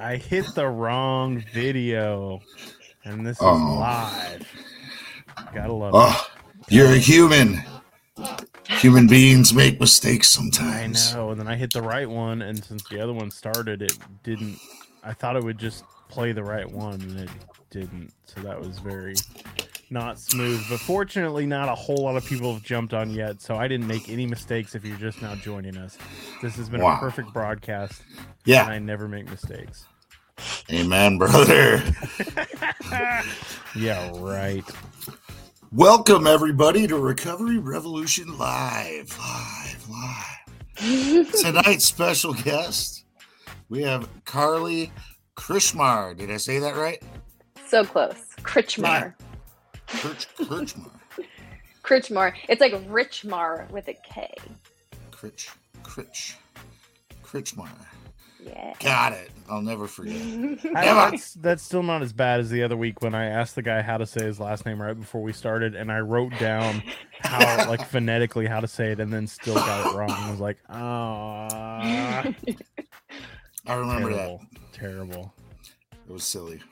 I hit the wrong video, and this is Oh. live. Gotta love ah, it. Oh, you're a human. Human beings make mistakes sometimes. I know. And then I hit the right one, and since the other one started, it didn't. I thought it would just play the right one, and it didn't. So that was very not smooth. But fortunately, not a whole lot of people have jumped on yet, so I didn't make any mistakes. If you're just now joining us, this has been Wow. a perfect broadcast, and Yeah, I never make mistakes. amen, brother. yeah, right. Welcome everybody to Recovery Revolution Live. Live, live. Tonight's special guest, we have Carly Krishmar. Did I say that right? So close. Kritchmar. Kirch, Kirchmar. Kritchmar. It's like Richmar with a K. Critch, Critch, Critchmar. Yeah. Got it. I'll never forget. I- Never. that's, that's still not as bad as the other week when I asked the guy how to say his last name right before we started, and I wrote down how, like, phonetically how to say it, and then still got it wrong. I was like, ah, I remember that. terrible, terrible. It was silly.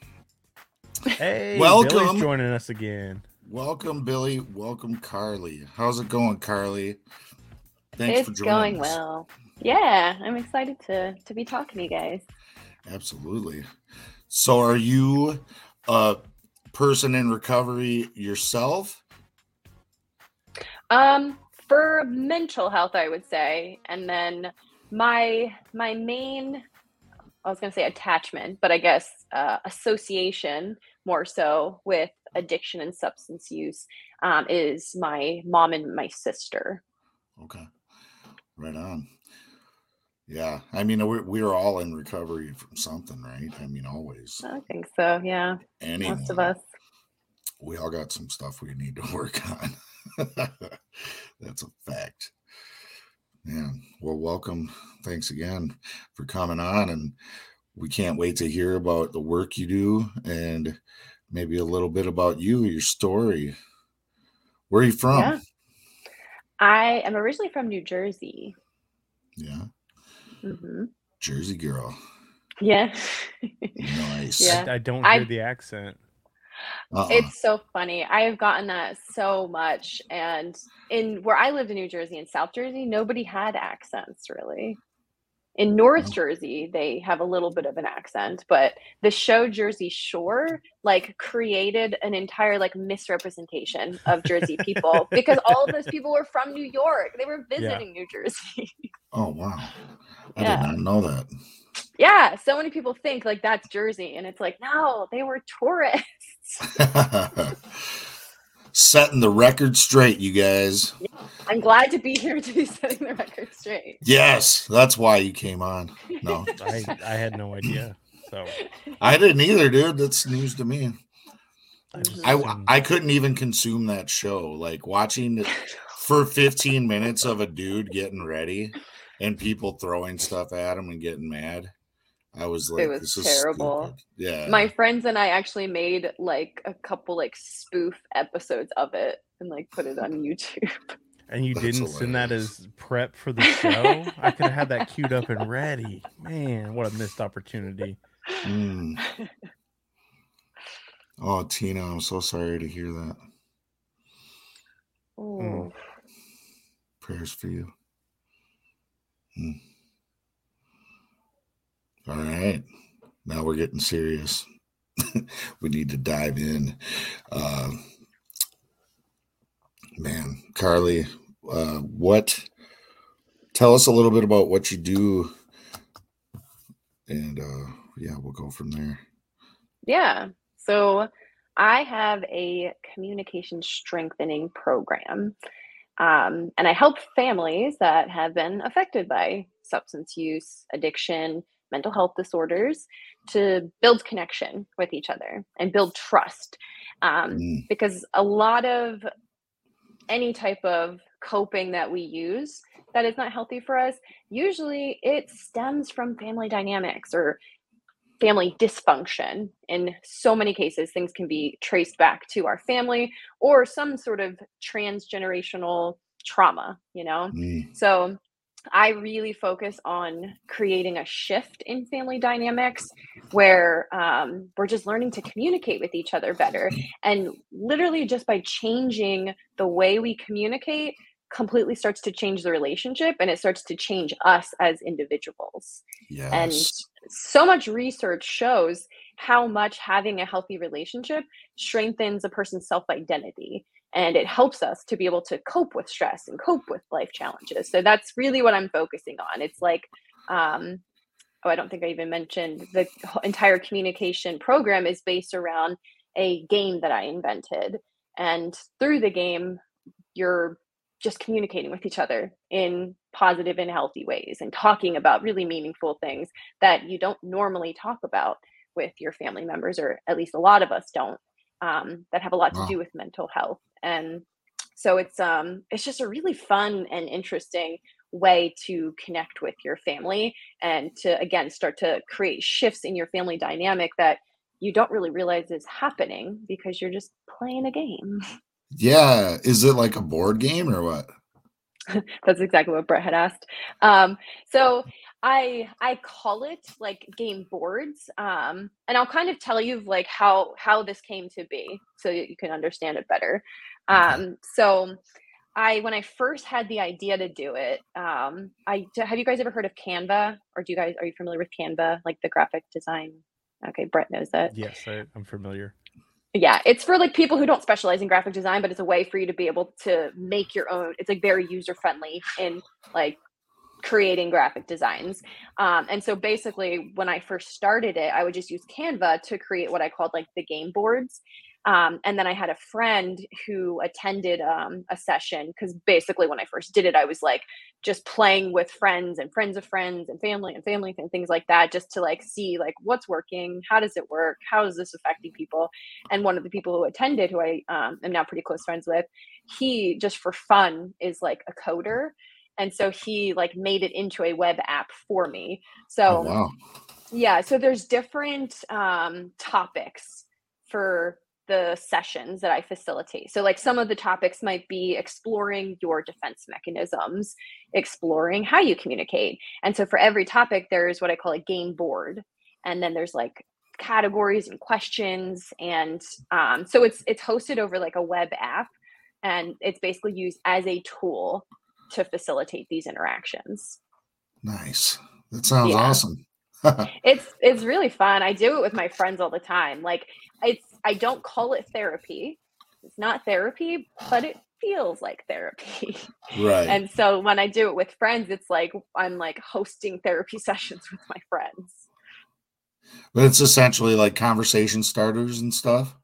Hey, Welcome. Billy's joining us again. Welcome, Billy. Welcome, Carly. How's it going, Carly? Thanks for joining. it's joining going us. well. Yeah, I'm excited to to be talking to you guys. Absolutely. So, are you a person in recovery yourself? Um, for mental health, I would say, and then my my main, I was gonna say attachment, but I guess uh, association more so with addiction and substance use um, is my mom and my sister. Okay. Right on. Yeah. I mean, we're, we're all in recovery from something, right? I mean, always. I think so. Yeah, Anyone. most of us. We all got some stuff we need to work on. That's a fact. Yeah. Well, welcome. Thanks again for coming on. And we can't wait to hear about the work you do and maybe a little bit about you, your story. Where are you from? Yeah. I am originally from New Jersey. Yeah. Mm-hmm. Jersey girl. Yeah. Nice. Yeah. I, I don't I- hear the accent. Uh-uh. It's so funny. I have gotten that so much. And in where I lived in New Jersey and South Jersey, nobody had accents really. In North. Jersey, they have a little bit of an accent, but the show Jersey Shore like created an entire like misrepresentation of Jersey people because all of those people were from New York. They were visiting New Jersey. oh, wow. I Yeah. did not know that. yeah, so many people think like that's Jersey and it's like no, they were tourists. Setting the record straight, you guys. I'm glad to be here to be setting the record straight. Yes, that's why you came on. No, I, I had no idea. So I didn't either, dude. That's news to me. I, I couldn't even consume that show. Like watching for 15 minutes of a dude getting ready and people throwing stuff at him and getting mad. I was like, was this is terrible. stupid. Yeah. My friends and I actually made like a couple like spoof episodes of it and like put it on YouTube. and you That's didn't send that as prep for the show. I could have had that queued up and ready. Man, what a missed opportunity. Mm. Oh, Tina, I'm so sorry to hear that. Ooh. Prayers for you. Hmm. All right. Now we're getting serious. we need to dive in. Uh, man, Carly, uh, what? Tell us a little bit about what you do, and uh, yeah, we'll go from there. Yeah. So I have a communication strengthening program. Um, and I help families that have been affected by substance use, addiction, mental health disorders to build connection with each other and build trust. Um, Mm. Because a lot of any type of coping that we use that is not healthy for us, usually it stems from family dynamics or family dysfunction. In so many cases, things can be traced back to our family or some sort of transgenerational trauma, you know? Mm. So I really focus on creating a shift in family dynamics where um, we're just learning to communicate with each other better. And literally, just by changing the way we communicate, completely starts to change the relationship and it starts to change us as individuals. Yes. And so much research shows how much having a healthy relationship strengthens a person's self identity and it helps us to be able to cope with stress and cope with life challenges. So that's really what I'm focusing on. It's like, um, oh, I don't think I even mentioned the entire communication program is based around a game that I invented. And through the game, you're just communicating with each other in positive and healthy ways and talking about really meaningful things that you don't normally talk about with your family members, or at least a lot of us don't, um, that have a lot to do with mental health. And so it's um it's just a really fun and interesting way to connect with your family and to again start to create shifts in your family dynamic that you don't really realize is happening because you're just playing a game. Yeah. Is it like a board game or what? That's exactly what Brett had asked. Um, so I I call it like game boards, um, and I'll kind of tell you like how how this came to be, so that you can understand it better. Um, so I when I first had the idea to do it, um, I have you guys ever heard of Canva, or do you guys are you familiar with Canva, like the graphic design? Okay, Brett knows that Yes, I, I'm familiar. yeah it's for like people who don't specialize in graphic design but it's a way for you to be able to make your own it's like very user friendly in like creating graphic designs. Um, and so basically when i first started it i would just use canva to create what i called like the game boards. Um, and then i had a friend who attended um, a session because basically when i first did it i was like just playing with friends and friends of friends and family and family and things like that just to like see like what's working how does it work how is this affecting people? And one of the people who attended who i um, am now pretty close friends with he just for fun is like a coder and so he like made it into a web app for me. So Oh, wow. yeah so there's different um, topics for the sessions that i facilitate. So like some of the topics might be exploring your defense mechanisms exploring how you communicate. And so for every topic there's what i call a game board and then there's like categories and questions and um, so it's it's hosted over like a web app and it's basically used as a tool to facilitate these interactions Nice. That sounds Yeah. awesome. it's it's really fun i do it with my friends all the time like it's i don't call it therapy it's not therapy but it feels like therapy right. and so when i do it with friends it's like i'm like hosting therapy sessions with my friends but it's essentially like conversation starters and stuff.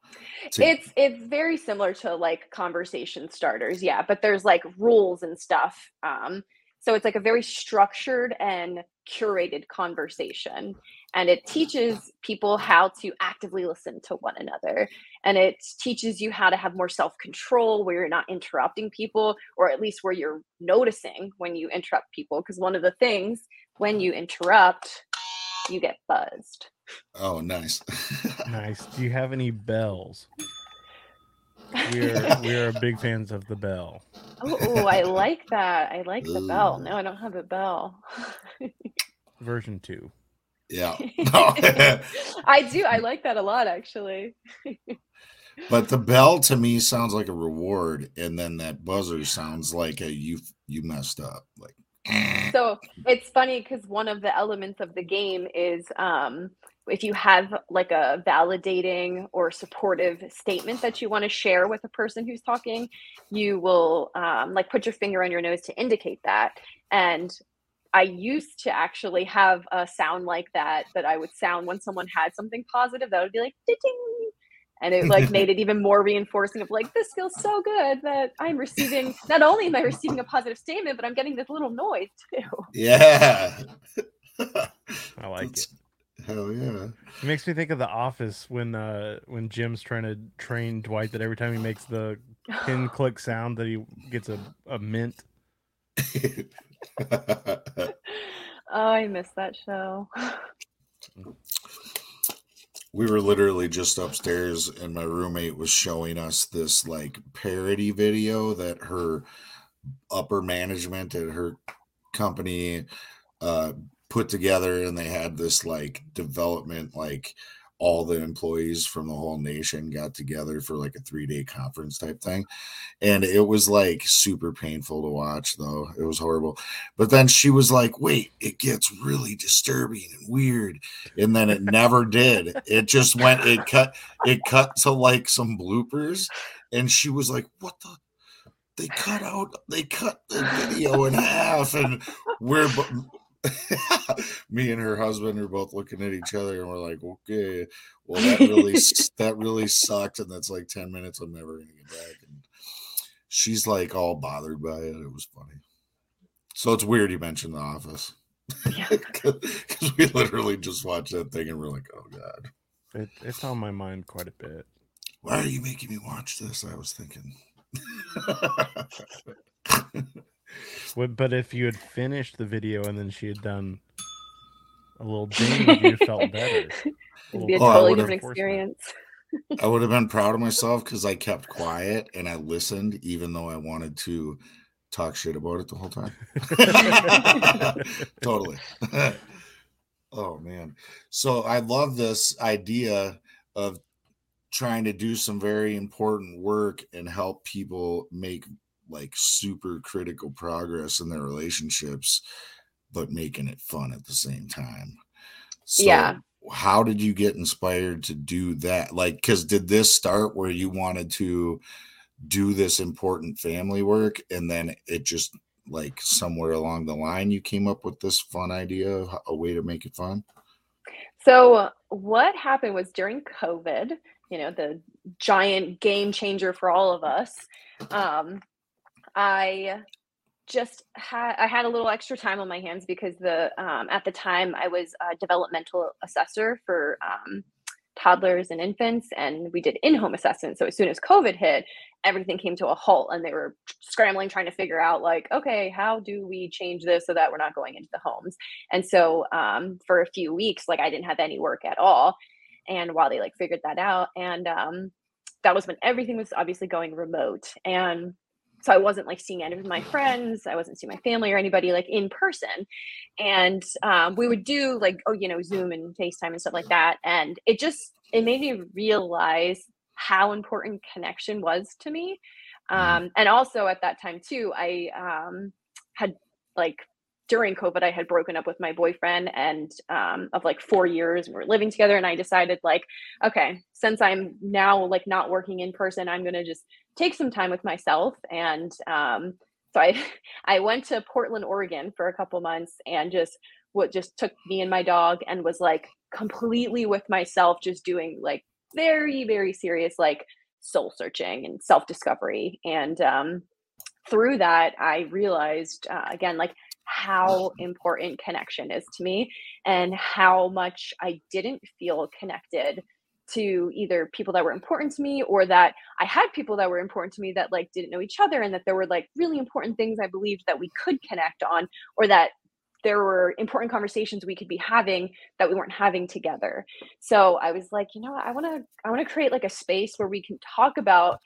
It's it's very similar to like conversation starters yeah but there's like rules and stuff um so it's like a very structured and curated conversation and it teaches people how to actively listen to one another and it teaches you how to have more self-control where you're not interrupting people or at least where you're noticing when you interrupt people because one of the things when you interrupt you get buzzed oh, nice. Nice. Do you have any bells? We're we're big fans of the bell. Oh, ooh, I like that. I like the bell. No, I don't have a bell. Version two. yeah. I do. I like that a lot, actually. but the bell to me sounds like a reward, and then that buzzer sounds like a you you messed up. Like So it's funny because one of the elements of the game is um, if you have like a validating or supportive statement that you want to share with a person who's talking, you will um, like put your finger on your nose to indicate that. And I used to actually have a sound like that that I would sound when someone had something positive that would be like ding and it like made it even more reinforcing of like this feels so good that I'm receiving not only am I receiving a positive statement but I'm getting this little noise too. yeah. I like it. Hell yeah. It makes me think of The Office when uh when Jim's trying to train Dwight that every time he makes the pin click sound that he gets a, a mint. oh, I miss that show. we were literally just upstairs and my roommate was showing us this like parody video that her upper management at her company uh put together and they had this like development like all the employees from the whole nation got together for like a three day conference type thing. And it was like super painful to watch, though. It was horrible. But then she was like, wait, it gets really disturbing and weird. And then it never did. It just went, it cut, it cut to like some bloopers. And she was like, what the? They cut out, they cut the video in half. And we're, me and her husband are both looking at each other and we're like, okay, well that really that really sucked, and that's like ten minutes. I'm never gonna get back. And she's like all bothered by it. It was funny. So it's weird you mentioned The Office. Because we literally just watched that thing and we're like, oh god, it, it's on my mind quite a bit. Why are you making me watch this? I was thinking. But if you had finished the video and then she had done a little ding, you felt better. It'd be a oh, totally different experience. I would have been proud of myself because I kept quiet and I listened, even though I wanted to talk shit about it the whole time. totally. oh man. So I love this idea of trying to do some very important work and help people make like super critical progress in their relationships, but making it fun at the same time. So yeah. How did you get inspired to do that? Like, because did this start where you wanted to do this important family work and then it just like somewhere along the line you came up with this fun idea of a way to make it fun? So, what happened was during COVID, you know, the giant game changer for all of us. Um, I just had I had a little extra time on my hands because the um, at the time I was a developmental assessor for um, toddlers and infants, and we did in-home assessments. So as soon as COVID hit, everything came to a halt, and they were scrambling trying to figure out like, okay, how do we change this so that we're not going into the homes? And so um, for a few weeks, like I didn't have any work at all, and while they like figured that out, and um, that was when everything was obviously going remote and so I wasn't like seeing any of my friends. I wasn't seeing my family or anybody like in person. And um, we would do like, oh, you know, Zoom and FaceTime and stuff like that. And it just, it made me realize how important connection was to me. Mm-hmm. Um, and also at that time too, I um, had like during COVID, I had broken up with my boyfriend and um, of like four years, we were living together. And I decided, like, okay, since I'm now like not working in person, I'm gonna just take some time with myself. And um, so I, I went to Portland, Oregon, for a couple months, and just what just took me and my dog, and was like completely with myself, just doing like very, very serious like soul searching and self discovery. And um, through that, I realized uh, again, like how important connection is to me and how much I didn't feel connected to either people that were important to me or that I had people that were important to me that like didn't know each other and that there were like really important things I believed that we could connect on or that there were important conversations we could be having that we weren't having together. So I was like, you know, I want to I want to create like a space where we can talk about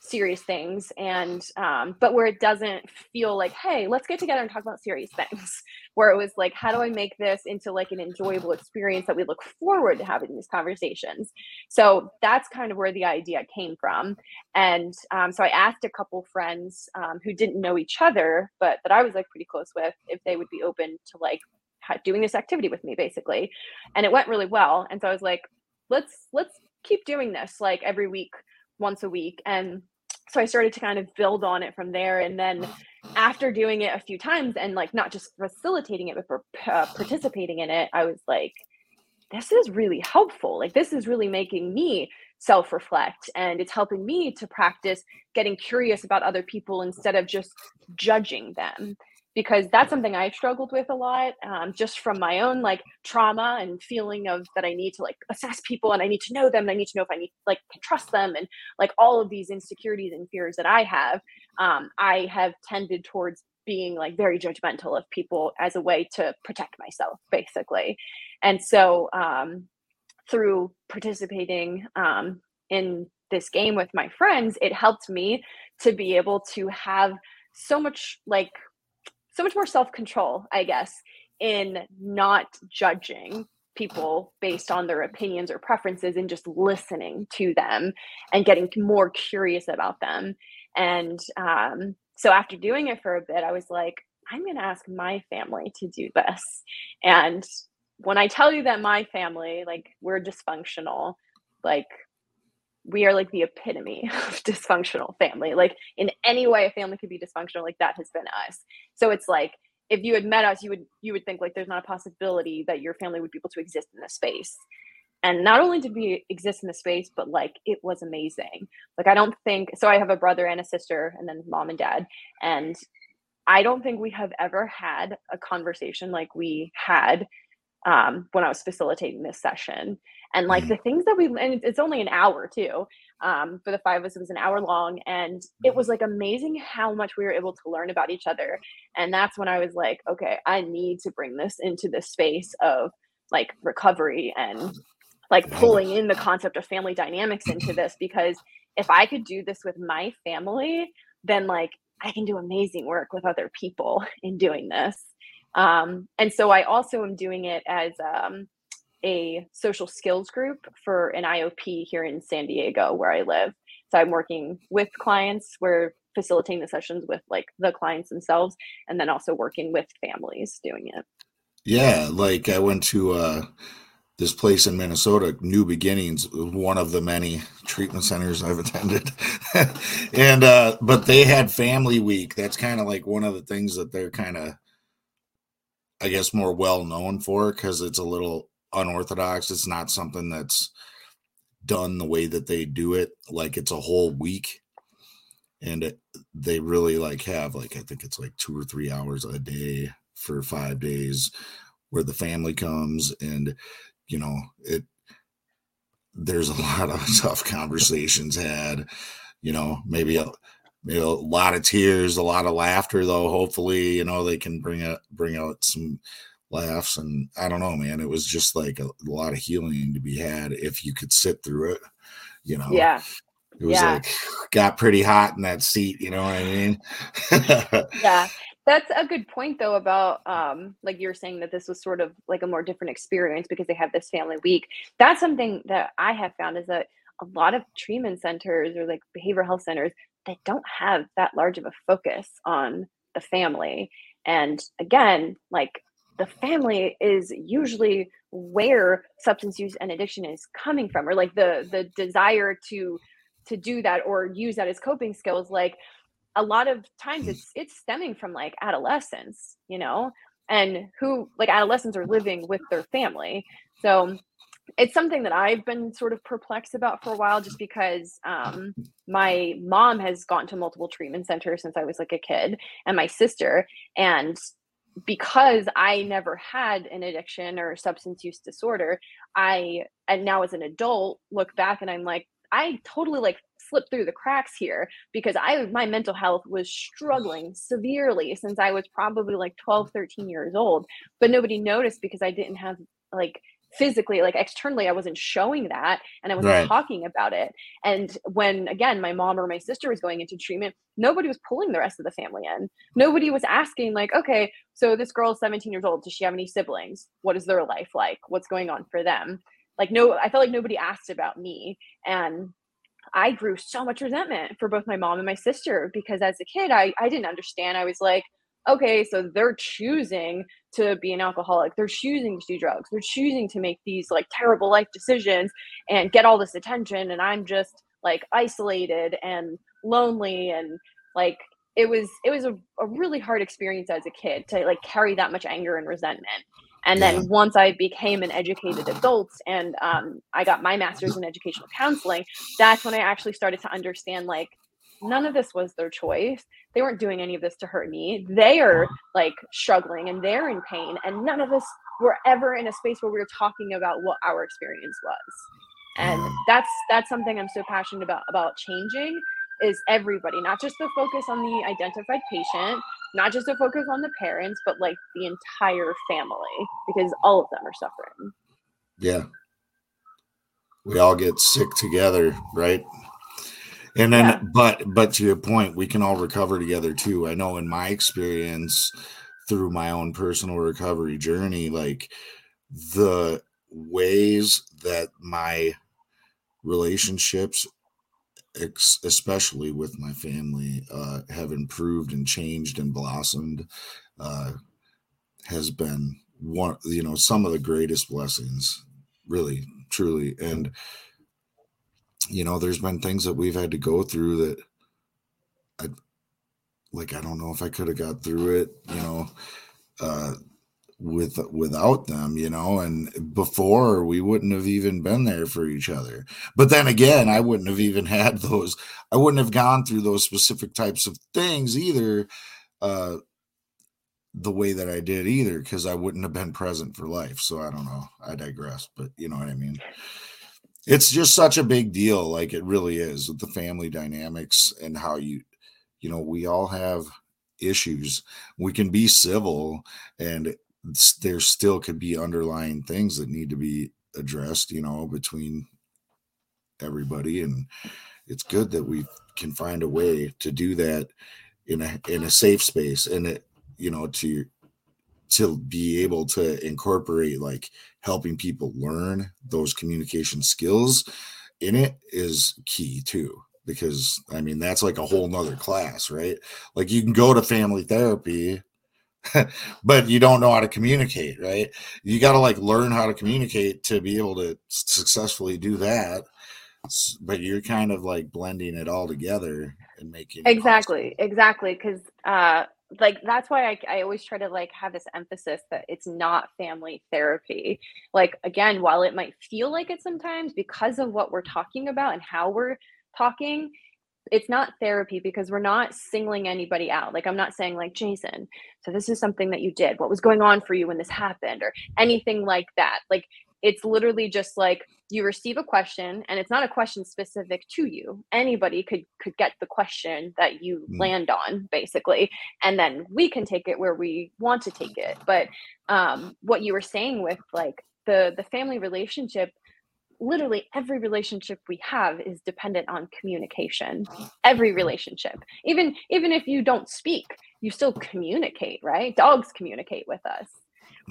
serious things and um, but where it doesn't feel like hey let's get together and talk about serious things. Where it was like how do i make this into like an enjoyable experience that we look forward to having these conversations? So that's kind of where the idea came from and um, so i asked a couple friends um, who didn't know each other but that i was like pretty close with if they would be open to like doing this activity with me basically and it went really well and so i was like let's let's keep doing this like every week once a week and so I started to kind of build on it from there. And then after doing it a few times and like not just facilitating it, but uh, participating in it, I was like, this is really helpful. Like, this is really making me self reflect and it's helping me to practice getting curious about other people instead of just judging them. Because that's something I've struggled with a lot, um, just from my own like trauma and feeling of that I need to like assess people and I need to know them and I need to know if I need like can trust them and like all of these insecurities and fears that I have. Um, I have tended towards being like very judgmental of people as a way to protect myself, basically. And so um, through participating um, in this game with my friends, it helped me to be able to have so much like so much more self-control i guess in not judging people based on their opinions or preferences and just listening to them and getting more curious about them. And um, so after doing it for a bit i was like i'm going to ask my family to do this. And when i tell you that my family like we're dysfunctional like we are like the epitome of dysfunctional family. Like in any way a family could be dysfunctional, like that has been us. So it's like if you had met us, you would you would think like there's not a possibility that your family would be able to exist in this space. And not only did we exist in the space, but like it was amazing. Like I don't think so. I have a brother and a sister, and then mom and dad. And I don't think we have ever had a conversation like we had um, when I was facilitating this session. And like mm-hmm. the things that we, and it's only an hour too. Um, for the five of us, it was an hour long, and it was like amazing how much we were able to learn about each other. And that's when I was like, okay, I need to bring this into the space of like recovery and like pulling in the concept of family dynamics into this because if I could do this with my family, then like I can do amazing work with other people in doing this. Um, and so I also am doing it as um, a social skills group for an IOP here in San Diego, where I live. So I'm working with clients. We're facilitating the sessions with like the clients themselves, and then also working with families doing it. Yeah, like I went to uh, this place in Minnesota, New Beginnings, one of the many treatment centers I've attended, and uh, but they had Family Week. That's kind of like one of the things that they're kind of I guess more well known for because it's a little unorthodox. It's not something that's done the way that they do it. Like it's a whole week, and it, they really like have like I think it's like two or three hours a day for five days where the family comes and you know it there's a lot of tough conversations had you know maybe a a lot of tears, a lot of laughter, though. Hopefully, you know, they can bring out bring out some laughs. And I don't know, man. It was just like a, a lot of healing to be had if you could sit through it. You know, yeah. It was yeah. like got pretty hot in that seat. You know what I mean? yeah. That's a good point though about um like you're saying that this was sort of like a more different experience because they have this family week. That's something that I have found is that a lot of treatment centers or like behavioral health centers that don't have that large of a focus on the family. And again, like the family is usually where substance use and addiction is coming from or like the the desire to to do that or use that as coping skills. Like a lot of times it's it's stemming from like adolescence you know and who like adolescents are living with their family. So it's something that I've been sort of perplexed about for a while just because um, my mom has gone to multiple treatment centers since I was like a kid and my sister and because I never had an addiction or substance use disorder I and now as an adult look back and I'm like I totally like slipped through the cracks here because I my mental health was struggling severely since I was probably like 12 13 years old but nobody noticed because I didn't have like physically like externally i wasn't showing that and i wasn't right. talking about it. And when again my mom or my sister was going into treatment nobody was pulling the rest of the family in. Nobody was asking like okay so this girl is 17 years old. Does she have any siblings? What is their life like? What's going on for them? Like no i felt like nobody asked about me. And i grew so much resentment for both my mom and my sister because as a kid i, I didn't understand. I was like okay, so they're choosing to be an alcoholic. They're choosing to do drugs. They're choosing to make these like terrible life decisions and get all this attention. And I'm just like isolated and lonely and like it was it was a, a really hard experience as a kid to like carry that much anger and resentment and then yeah. once i became an educated adult and um, i got my master's in educational counseling that's when i actually started to understand like none of this was their choice. They weren't doing any of this to hurt me. They are like struggling and they're in pain. And none of us were ever in a space where we were talking about what our experience was. And mm. that's that's something I'm so passionate about about changing is everybody, not just the focus on the identified patient, not just a focus on the parents, but like the entire family, because all of them are suffering. Yeah. We all get sick together, right? And then yeah. but but to your point, we can all recover together too. I know in my experience through my own personal recovery journey, like the ways that my relationships especially with my family, uh, have improved and changed and blossomed, uh, has been one, you know, some of the greatest blessings, really, truly. And, you know, there's been things that we've had to go through that I, like, I don't know if I could have got through it, you know, uh, with without them you know and before we wouldn't have even been there for each other. But then again i wouldn't have even had those i wouldn't have gone through those specific types of things either uh the way that i did either because i wouldn't have been present for life. So i don't know. I digress but you know what i mean it's just such a big deal like it really is with the family dynamics and how you you know we all have issues we can be civil and there still could be underlying things that need to be addressed, you know, between everybody. And it's good that we can find a way to do that in a in a safe space and it, you know, to to be able to incorporate like helping people learn those communication skills in it is key too because i mean that's like a whole nother class right like you can go to family therapy but you don't know how to communicate, right? You got to like learn how to communicate to be able to successfully do that. But you're kind of like blending it all together and making exactly, exactly. Because uh, like that's why I, I always try to like have this emphasis that it's not family therapy. Like again, while it might feel like it sometimes because of what we're talking about and how we're talking, it's not therapy because we're not singling anybody out. Like I'm not saying like Jason, so this is something that you did. What was going on for you when this happened or anything like that. Like it's literally just like you receive a question and it's not a question specific to you. Anybody could could get the question that you mm. land on basically and then we can take it where we want to take it. But um what you were saying with like the the family relationship literally every relationship we have is dependent on communication every relationship even even if you don't speak you still communicate right dogs communicate with us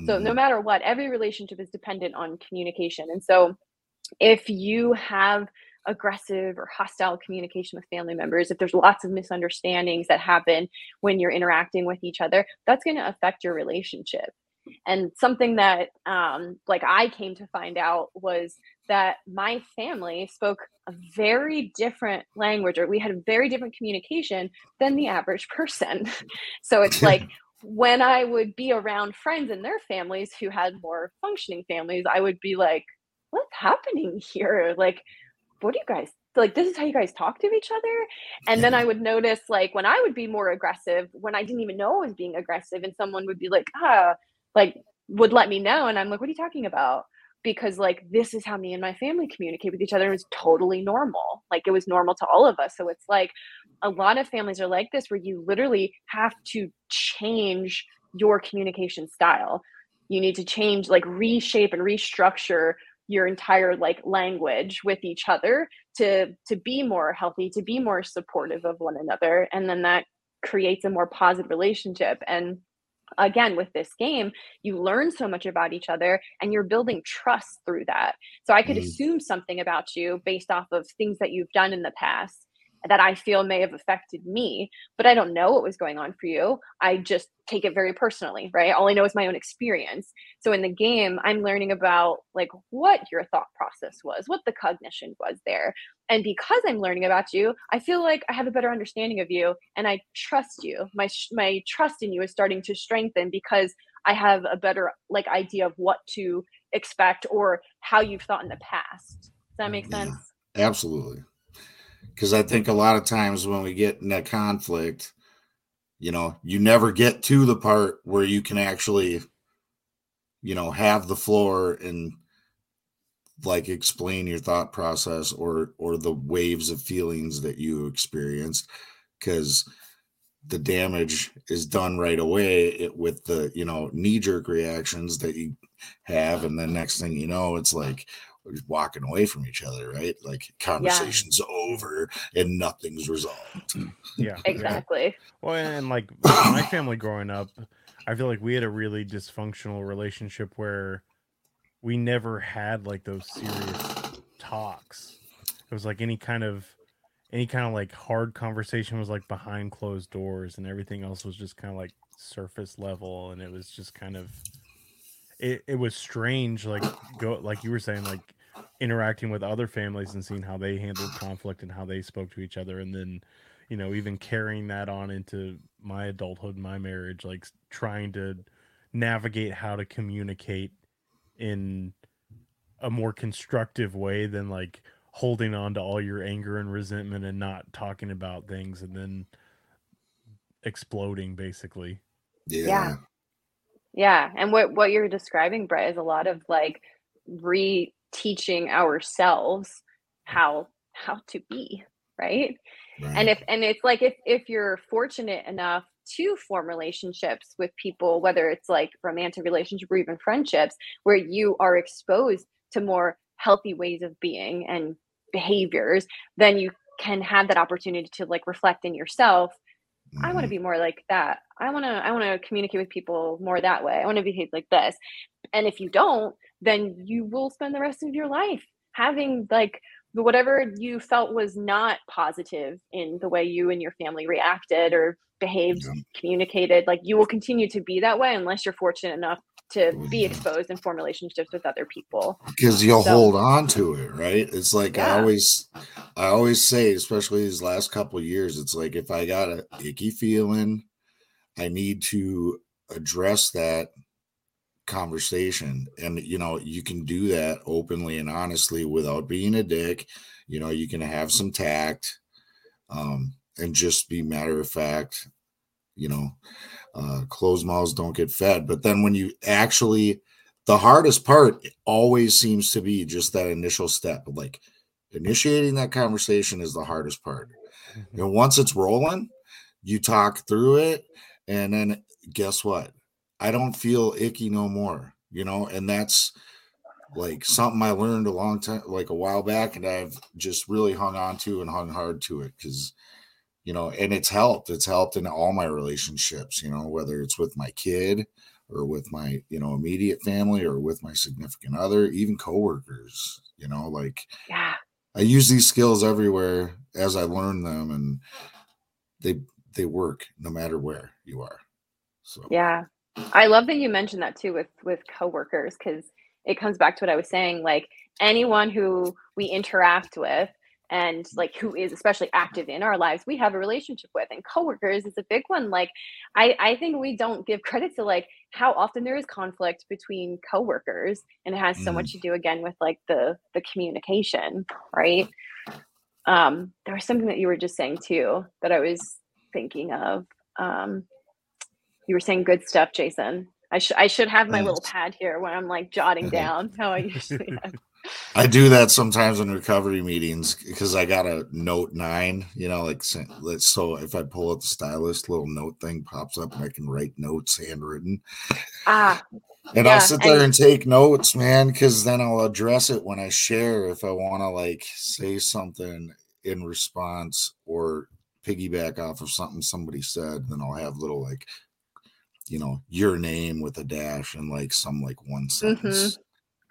so no mm-hmm. matter what every relationship is dependent on communication. And so if you have aggressive or hostile communication with family members if there's lots of misunderstandings that happen when you're interacting with each other that's going to affect your relationship. And something that um, like i came to find out was that my family spoke a very different language or we had a very different communication than the average person. So it's like when i would be around friends and their families who had more functioning families i would be like what's happening here? Like what do you guys like this is how you guys talk to each other? And then i would notice like when i would be more aggressive when i didn't even know i was being aggressive and someone would be like ah like would let me know and i'm like what are you talking about because like this is how me and my family communicate with each other it was totally normal. Like it was normal to all of us. So it's like a lot of families are like this where you literally have to change your communication style. You need to change like reshape and restructure your entire like language with each other to to be more healthy to be more supportive of one another and then that creates a more positive relationship. And again with this game you learn so much about each other and you're building trust through that so i could mm. assume something about you based off of things that you've done in the past that I feel may have affected me, but I don't know what was going on for you. I just take it very personally, right? All I know is my own experience. So in the game, I'm learning about like what your thought process was, what the cognition was there. And because I'm learning about you, I feel like I have a better understanding of you and I trust you. My my trust in you is starting to strengthen because I have a better like idea of what to expect or how you've thought in the past. Does that make sense? Yeah, absolutely because I think a lot of times when we get in a conflict, you know, you never get to the part where you can actually, you know, have the floor and like explain your thought process or or the waves of feelings that you experienced because the damage is done right away it, with the you know knee jerk reactions that you have and then next thing you know it's like walking away from each other right like conversation's yeah. over and nothing's resolved mm, yeah exactly yeah. well and like my family growing up i feel like we had a really dysfunctional relationship where we never had like those serious talks. It was like any kind of any kind of like hard conversation was like behind closed doors and everything else was just kind of like surface level and it was just kind of it, it was strange like go like you were saying like interacting with other families and seeing how they handled conflict and how they spoke to each other and then you know even carrying that on into my adulthood my marriage like trying to navigate how to communicate in a more constructive way than like holding on to all your anger and resentment and not talking about things and then exploding basically. Yeah. Yeah. yeah. And what what you're describing, Brett, is a lot of like reteaching ourselves how how to be, right? right? And if and it's like if if you're fortunate enough to form relationships with people, whether it's like romantic relationship or even friendships, where you are exposed to more healthy ways of being and behaviors then you can have that opportunity to like reflect in yourself. Mm-hmm. i want to be more like that. I want to i want to communicate with people more that way. I want to behave like this. And if you don't then you will spend the rest of your life having like whatever you felt was not positive in the way you and your family reacted or behaved yeah. communicated like you will continue to be that way unless you're fortunate enough to be exposed and form relationships with other people because you'll so, hold on to it right it's like yeah. i always i always say especially these last couple years it's like if i got a icky feeling i need to address that conversation and you know you can do that openly and honestly without being a dick you know you can have some tact um and just be matter of fact you know uh, closed mouths don't get fed. But then when you actually, the hardest part always seems to be just that initial step. Like initiating that conversation is the hardest part. Mm-hmm. And once it's rolling, you talk through it. And then guess what? I don't feel icky no more, you know, and that's like something I learned a long time, like a while back, and I've just really hung on to and hung hard to it because you know, and it's helped. It's helped in all my relationships, you know, whether it's with my kid or with my, you know, immediate family or with my significant other, even coworkers, you know, like yeah. I use these skills everywhere as I learn them and they they work no matter where you are. So Yeah. I love that you mentioned that too with with coworkers cuz it comes back to what I was saying like anyone who we interact with and like who is especially active in our lives we have a relationship with and coworkers is a big one like i i think we don't give credit to like how often there is conflict between coworkers and it has so mm. much to do again with like the the communication right um there was something that you were just saying too that i was thinking of um you were saying good stuff jason i should i should have my little pad here when i'm like jotting down how i usually have I do that sometimes in recovery meetings because I got a note nine, you know, like so if I pull out the stylus, little note thing pops up and I can write notes handwritten. Ah. And yeah, I'll sit there and, and take notes, man, because then I'll address it when I share if I want to like say something in response or piggyback off of something somebody said, then I'll have little like you know, your name with a dash and like some like one sentence. Mm-hmm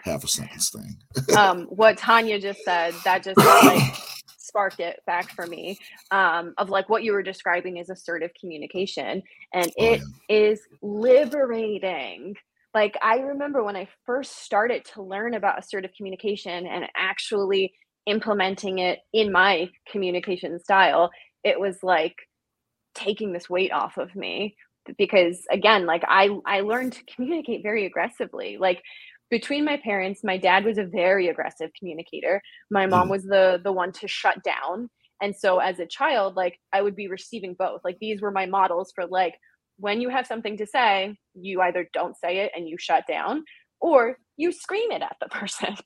half a sentence thing. um, what Tanya just said, that just like sparked it back for me um, of like what you were describing is assertive communication. And oh, yeah. is liberating. Like, I remember when I first started to learn about assertive communication and actually implementing it in my communication style, it was like taking this weight off of me because again like i i learned to communicate very aggressively. Like between my parents my dad was a very aggressive communicator. My mom mm. was the the one to shut down. And so as a child like i would be receiving both. Like these were my models for like when you have something to say you either don't say it and you shut down or you scream it at the person.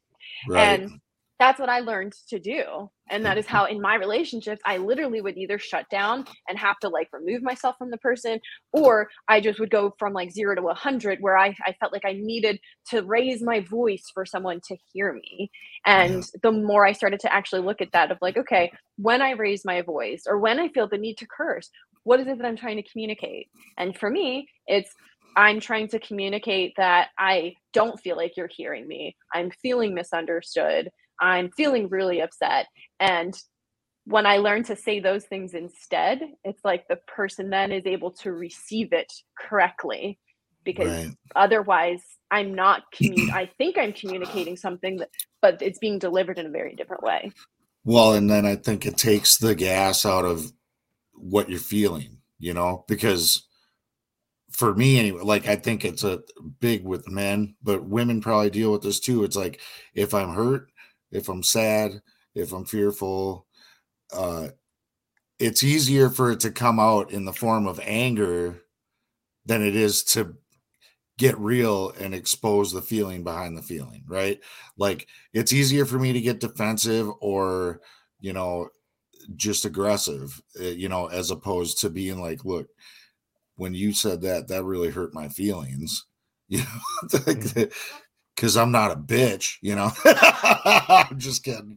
Right. and that's what I learned to do. And that is mm-hmm. how in my relationships, I literally would either shut down and have to like remove myself from the person, or I just would go from like zero to a hundred where I, I felt like I needed to raise my voice for someone to hear me. And the more I started to actually look at that of like, okay, when I raise my voice or when I feel the need to curse, what is it that I'm trying to communicate? And for me, it's I'm trying to communicate that I don't feel like you're hearing me. I'm feeling misunderstood. I'm feeling really upset. And when I learn to say those things instead, it's like the person then is able to receive it correctly because Right. otherwise I'm not commun- I think I'm communicating something that but it's being delivered in a very different way. Well, and then I think it takes the gas out of what you're feeling, you know, because for me anyway, like I think it's a big with men, but women probably deal with this too. It's like if I'm hurt, if I'm sad, if I'm fearful, uh it's easier for it to come out in the form of anger than it is to get real and expose the feeling behind the feeling, right? Like it's easier for me to get defensive or, you know, just aggressive, uh, you know, as opposed to being like, look, when you said that, that really hurt my feelings, you know, because I'm not a bitch, you know. I'm just kidding,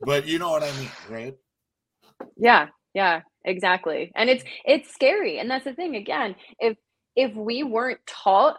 but you know what I mean, right? Yeah, yeah, exactly. And it's it's scary. And that's the thing again, if if we weren't taught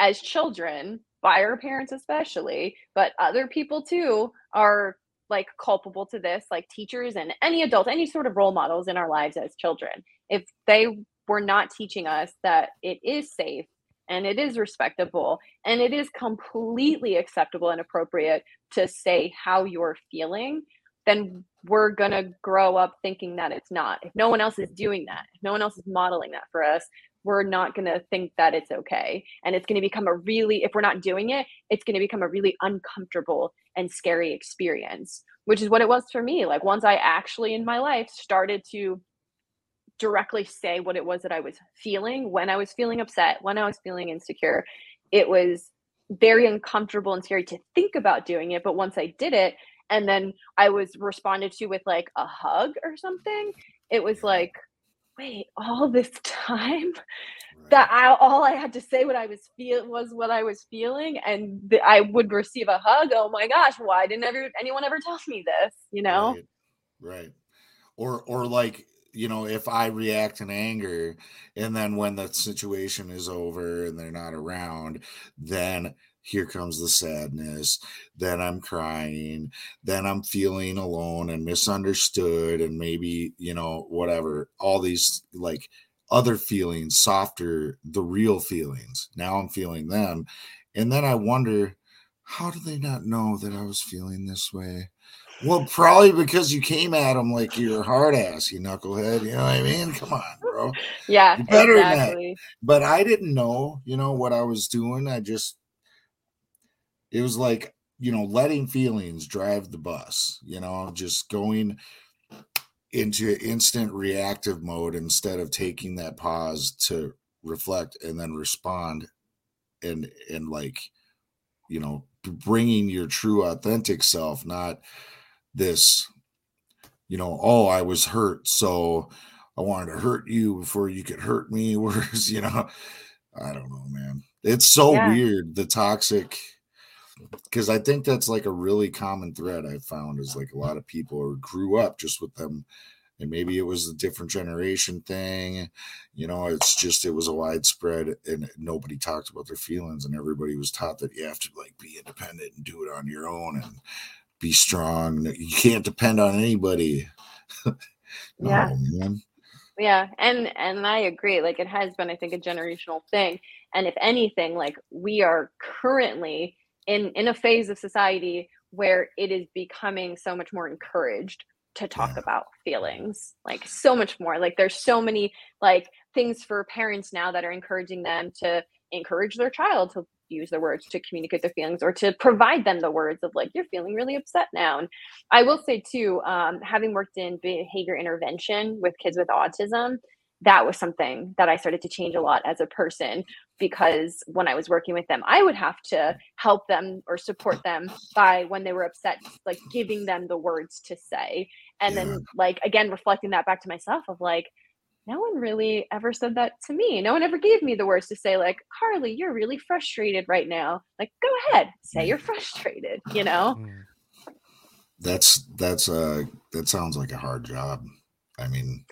as children by our parents especially, but other people too are like culpable to this, like teachers and any adult, any sort of role models in our lives as children. If they were not teaching us that it is safe and it is respectable and it is completely acceptable and appropriate to say how you're feeling, then we're going to grow up thinking that it's not. If no one else is doing that, if no one else is modeling that for us, we're not going to think that it's okay. And it's going to become a really, if we're not doing it, it's going to become a really uncomfortable and scary experience, which is what it was for me. Like once I actually in my life started to directly say what it was that I was feeling when I was feeling upset, when I was feeling insecure, it was very uncomfortable and scary to think about doing it. But once I did it, and then I was responded to with like a hug or something, it was like, wait, all this time that I all I had to say what I was feel was what I was feeling, and th- I would receive a hug. Oh my gosh, why didn't ever anyone ever tell me this? You know? Right. Right. Or or like, you know, if I react in anger and then when the situation is over and they're not around, then here comes the sadness. Then I'm crying. Then I'm feeling alone and misunderstood and maybe, you know, whatever. All these like other feelings, softer, the real feelings. Now I'm feeling them. And then I wonder, how do they not know that I was feeling this way? Well, probably because you came at him like you're a hard ass, you knucklehead. You know what I mean? Come on, bro. Yeah, You better than that. exactly. But I didn't know, you know, what I was doing. I just, it was like, you know, letting feelings drive the bus, you know, just going into instant reactive mode instead of taking that pause to reflect and then respond and, and like, you know, bringing your true authentic self, not this, you know, oh, I was hurt. So I wanted to hurt you before you could hurt me. Whereas, you know, I don't know, man. It's so Yeah. weird, the toxic, because I think that's like a really common thread I've found is like a lot of people or grew up just with them. And maybe it was a different generation thing. You know, it's just, it was a widespread and nobody talked about their feelings and everybody was taught that you have to like be independent and do it on your own and be strong. You can't depend on anybody. Oh, yeah. Oh. Yeah, and and I agree. Like it has been, I think, a generational thing. And if anything, like we are currently in in a phase of society where it is becoming so much more encouraged to talk Yeah. about feelings like so much more like there's so many like things for parents now that are encouraging them to encourage their child to use the words to communicate their feelings or to provide them the words of like you're feeling really upset now and i will say too um, having worked in behavior intervention with kids with autism that was something that I started to change a lot as a person because when I was working with them, I would have to help them or support them by when they were upset, like giving them the words to say. And then, like, again, reflecting that back to myself of like, no one really ever said that to me. No one ever gave me the words to say, like, Carly, you're really frustrated right now. Like, go ahead, say you're frustrated, you know? Mm. That's, that's, uh, that sounds like a hard job. I mean,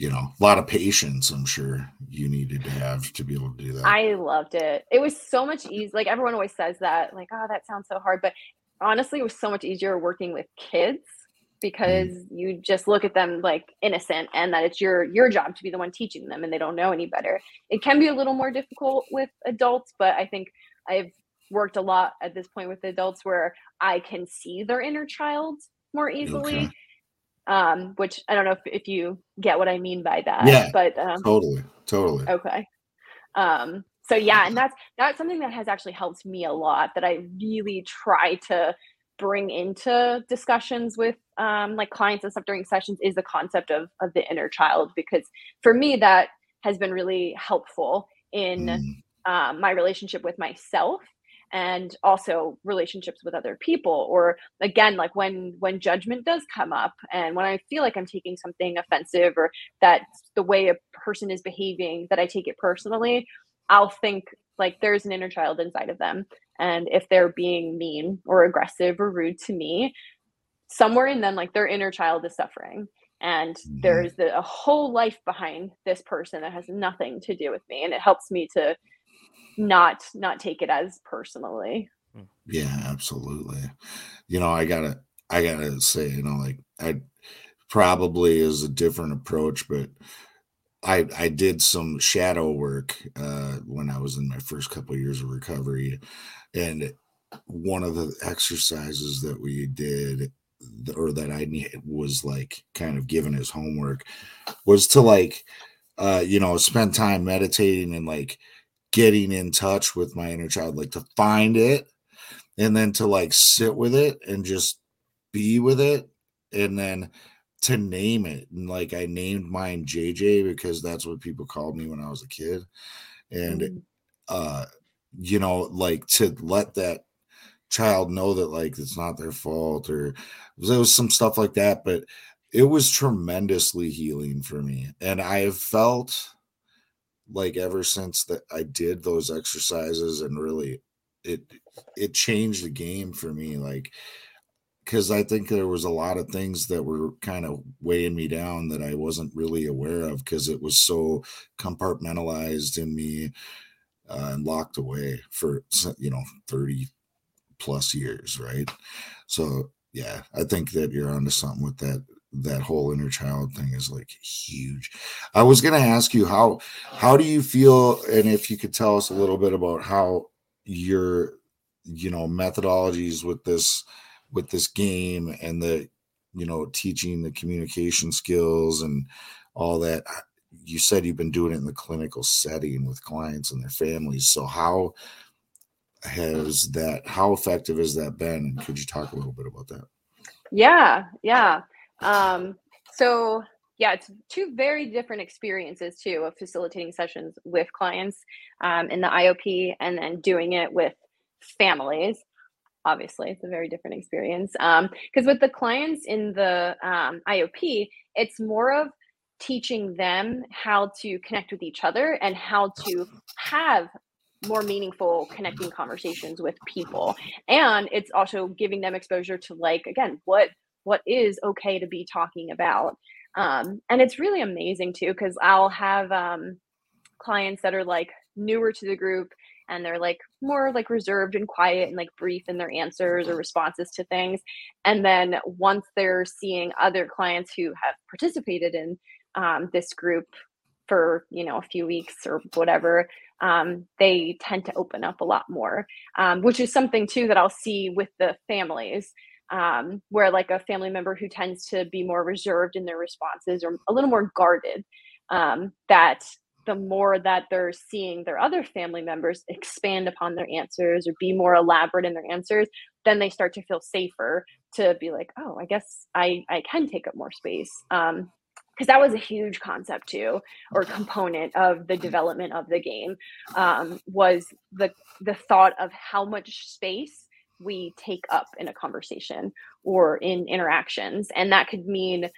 you know a lot of patience i'm sure you needed to have to be able to do that i loved it it was so much easier like everyone always says that like oh that sounds so hard but honestly it was so much easier working with kids because mm. you just look at them like innocent and that it's your your job to be the one teaching them and they don't know any better it can be a little more difficult with adults but i think i've worked a lot at this point with adults where i can see their inner child more easily okay um, which I don't know if, if you get what I mean by that. Yeah, but um, totally, totally. Okay. Um, so yeah, and that's that's something that has actually helped me a lot. That I really try to bring into discussions with um, like clients and stuff during sessions is the concept of of the inner child because for me that has been really helpful in mm. um, my relationship with myself and also relationships with other people or again like when when judgment does come up and when i feel like i'm taking something offensive or that the way a person is behaving that i take it personally i'll think like there's an inner child inside of them. And if they're being mean or aggressive or rude to me somewhere in them like their inner child is suffering. And mm-hmm. there's the, a whole life behind this person that has nothing to do with me. And it helps me to not not take it as personally. Yeah absolutely. You know i gotta i gotta say you know like i probably is a different approach but i i did some shadow work uh when i was in my first couple of years of recovery and one of the exercises that we did or that i was like kind of given as homework was to like uh you know spend time meditating and like getting in touch with my inner child, like to find it and then to like sit with it and just be with it. And then to name it. And like I named mine JJ because that's what people called me when I was a kid. And mm. uh, you know, like to let that child know that like it's not their fault or there was some stuff like that, but it was tremendously healing for me. And I have felt like ever since that I did those exercises and really it it changed the game for me like because I think there was a lot of things that were kind of weighing me down that I wasn't really aware of because it was so compartmentalized in me uh, and locked away for you know 30 plus years right so yeah i think that you're onto something with that that whole inner child thing is like huge. I was going to ask you how how do you feel and if you could tell us a little bit about how your you know methodologies with this with this game and the you know teaching the communication skills and all that you said you've been doing it in the clinical setting with clients and their families. So how has that how effective has that been? Could you talk a little bit about that? Yeah yeah. Um, so yeah, it's two very different experiences too of facilitating sessions with clients um, in the IOP and then doing it with families. Obviously, it's a very different experience because um, with the clients in the um, IOP, it's more of teaching them how to connect with each other and how to have more meaningful connecting conversations with people and it's also giving them exposure to like again what what is okay to be talking about. Um, and it's really amazing too, because I'll have um, clients that are like newer to the group and they're like more like reserved and quiet and like brief in their answers or responses to things. And then once they're seeing other clients who have participated in um, this group for you know a few weeks or whatever um, they tend to open up a lot more um, which is something too that i'll see with the families um, where like a family member who tends to be more reserved in their responses or a little more guarded um, that the more that they're seeing their other family members expand upon their answers or be more elaborate in their answers, then they start to feel safer to be like, oh, I guess I, I can take up more space. Um, because that was a huge concept too or component of the development of the game um, was the the thought of how much space we take up in a conversation or in interactions and that could mean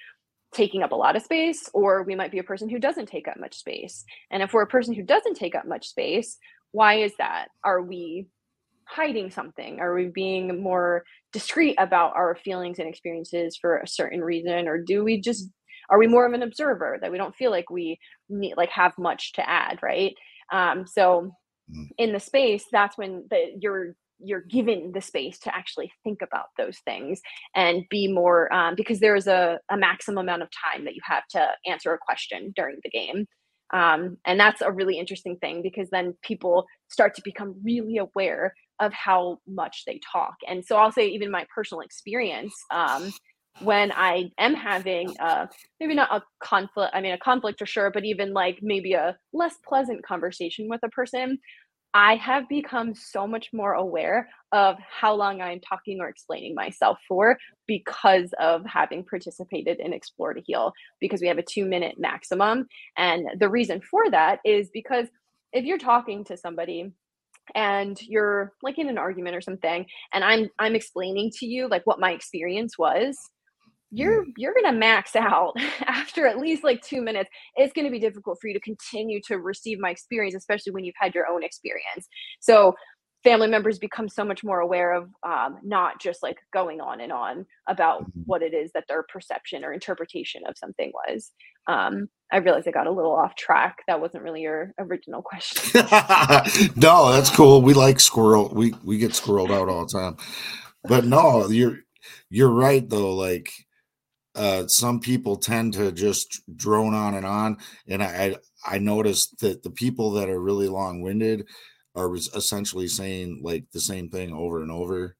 taking up a lot of space, or we might be a person who doesn't take up much space. And if we're a person who doesn't take up much space, why is that? Are we hiding something? Are we being more discreet about our feelings and experiences for a certain reason? Or do we just are we more of an observer that we don't feel like we need like have much to add, right? Um, so mm. in the space, that's when the you're you're given the space to actually think about those things and be more um, because there's a, a maximum amount of time that you have to answer a question during the game. Um, and that's a really interesting thing because then people start to become really aware of how much they talk. And so i'll say even my personal experience um, when i am having uh, maybe not a conflict i mean a conflict for sure but even like maybe a less pleasant conversation with a person I have become so much more aware of how long I'm talking or explaining myself for because of having participated in Explore to Heal, because we have a two minute maximum. And the reason for that is because if you're talking to somebody and you're like in an argument or something and i'm i'm explaining to you like what my experience was you're you're going to max out after at least like 2 minutes. It's going to be difficult for you to continue to receive my experience especially when you've had your own experience. So family members become so much more aware of um, not just like going on and on about mm-hmm. what it is that their perception or interpretation of something was. Um, i realized i got a little off track. That wasn't really your original question. No that's cool. We like squirrel we we get squirreled out all the time. But no you're you're right though like uh, some people tend to just drone on and on, and I I noticed that the people that are really long winded are essentially saying like the same thing over and over.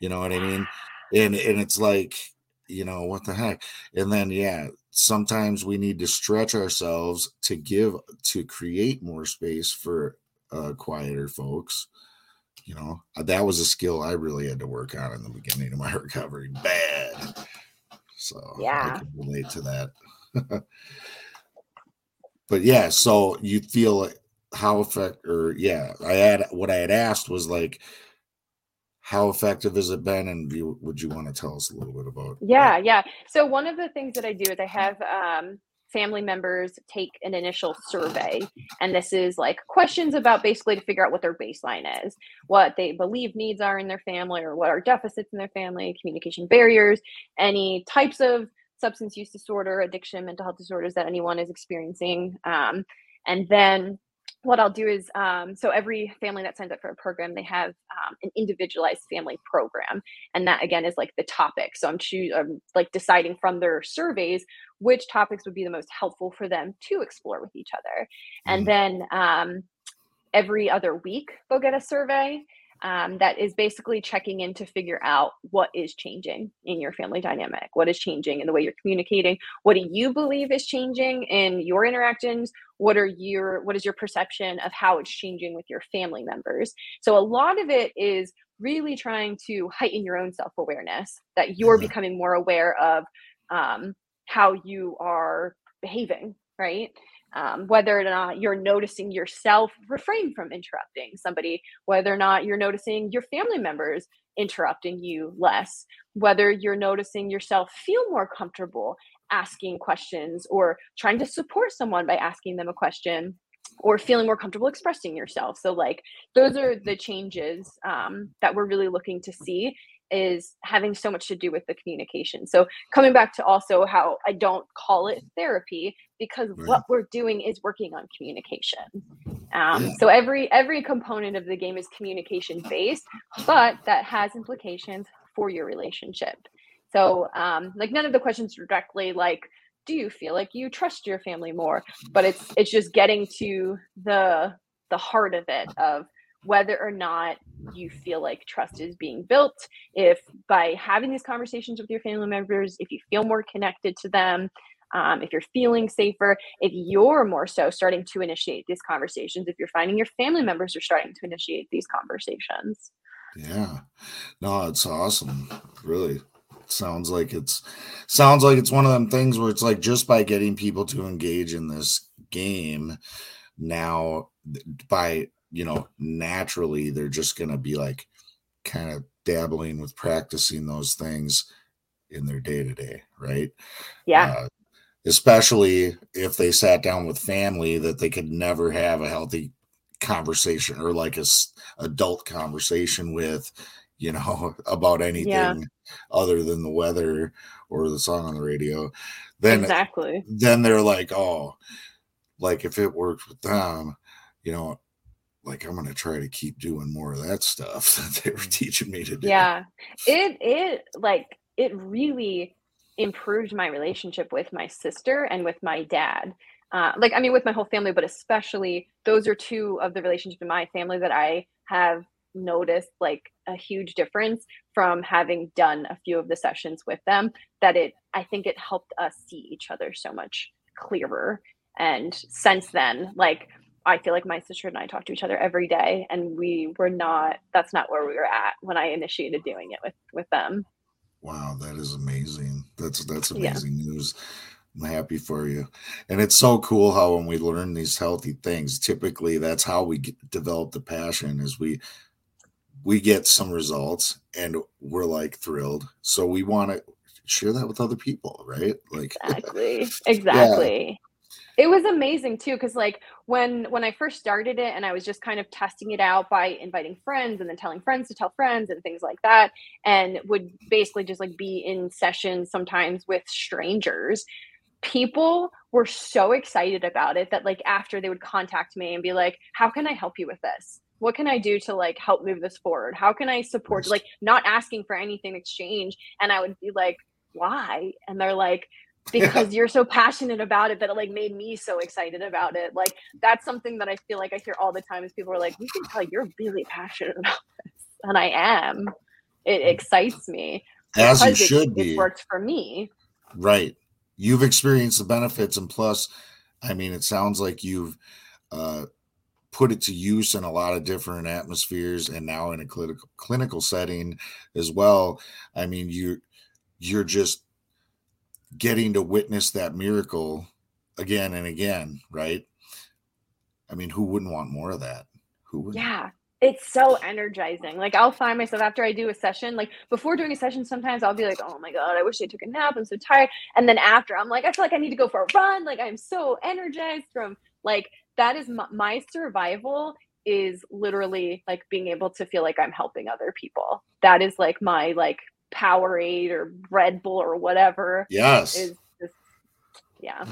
You know what I mean? And and it's like you know what the heck and then yeah sometimes we need to stretch ourselves to give to create more space for uh quieter folks you know that was a skill i really had to work on in the beginning of my recovery bad so yeah, I can relate to that. but yeah, so you feel like how effect or yeah, I had what I had asked was like how effective has it been and you, would you want to tell us a little bit about yeah that? yeah so one of the things that i do is i have um, family members take an initial survey. And this is like questions about basically to figure out what their baseline is, what they believe needs are in their family, or what are deficits in their family, communication barriers, any types of substance use disorder, addiction, mental health disorders that anyone is experiencing. Um, and then what I'll do is, um, so every family that signs up for a program, they have um, an individualized family program, and that again is like the topic. So I'm choosing, like deciding from their surveys which topics would be the most helpful for them to explore with each other, and mm-hmm. then um, every other week they'll get a survey, um, that is basically checking in to figure out what is changing in your family dynamic, what is changing in the way you're communicating, what do you believe is changing in your interactions, what are your what is your perception of how it's changing with your family members. So a lot of it is really trying to heighten your own self awareness, that you're mm-hmm. becoming more aware of um, how you are behaving, right? um, whether or not you're noticing yourself refrain from interrupting somebody, whether or not you're noticing your family members interrupting you less, whether you're noticing yourself feel more comfortable asking questions or trying to support someone by asking them a question or feeling more comfortable expressing yourself. So, like, those are the changes um, that we're really looking to see is having so much to do with the communication. So coming back to also how I don't call it therapy because right. what we're doing is working on communication. Um. So every every component of the game is communication based, but that has implications for your relationship. So um, like none of the questions directly like do you feel like you trust your family more, but it's it's just getting to the the heart of it of whether or not you feel like trust is being built if by having these conversations with your family members if you feel more connected to them um, if you're feeling safer, if you're more so starting to initiate these conversations, if you're finding your family members are starting to initiate these conversations. Yeah. No, it's awesome. Really. Sounds like it's sounds like it's one of them things where it's like just by getting people to engage in this game now by you know naturally they're just going to be like kind of dabbling with practicing those things in their day to day, right? Yeah. Uh, especially if they sat down with family that they could never have a healthy conversation or like a adult conversation with you know about anything yeah. Other than the weather or the song on the radio then exactly. then they're like oh like if it works with them you know like i'm gonna try to keep doing more of that stuff that they were mm. teaching me to do. Yeah. It it like it really improved my relationship with my sister and with my dad. Uh, like i mean with my whole family but especially those are two of the relationships in my family that i have noticed like a huge difference from having done a few of the sessions with them that it i think it helped us see each other so much clearer and since then like i feel like my sister and i talk to each other every day and we were not that's not where we were at when i initiated doing it with with them wow that is amazing that's that's amazing yeah. news I'm happy for you. And it's so cool how when we learn these healthy things, typically that's how we get, develop the passion is we we get some results and we're like thrilled. So we want to share that with other people, right? Like Exactly. Exactly. Yeah it was amazing too because like when when i first started it and i was just kind of testing it out by inviting friends and then telling friends to tell friends and things like that and would basically just like be in sessions sometimes with strangers people were so excited about it that like after they would contact me and be like how can i help you with this what can i do to like help move this forward? How can i support like not asking for anything exchange and i would be like why? And they're like because you're so passionate about it that it like made me so excited about it. Like that's something that i feel like i hear all the time is people are like we can tell you're really passionate about this and i am. It excites me as you should it, be. it works for me. Right. You've experienced the benefits and plus i mean it sounds like you've uh, put it to use in a lot of different atmospheres and now in a clinical clinical setting as well i mean you you're just getting to witness that miracle again and again right i mean who wouldn't want more of that who would yeah it's so energizing. Like I'll find myself after I do a session, like before doing a session, sometimes I'll be like, oh my God, I wish I took a nap. I'm so tired. And then after I'm like, I feel like I need to go for a run. Like I'm so energized from like, that is my, my survival is literally like being able to feel like I'm helping other people. That is like my like Powerade or Red Bull or whatever. Yes. Is just, yeah.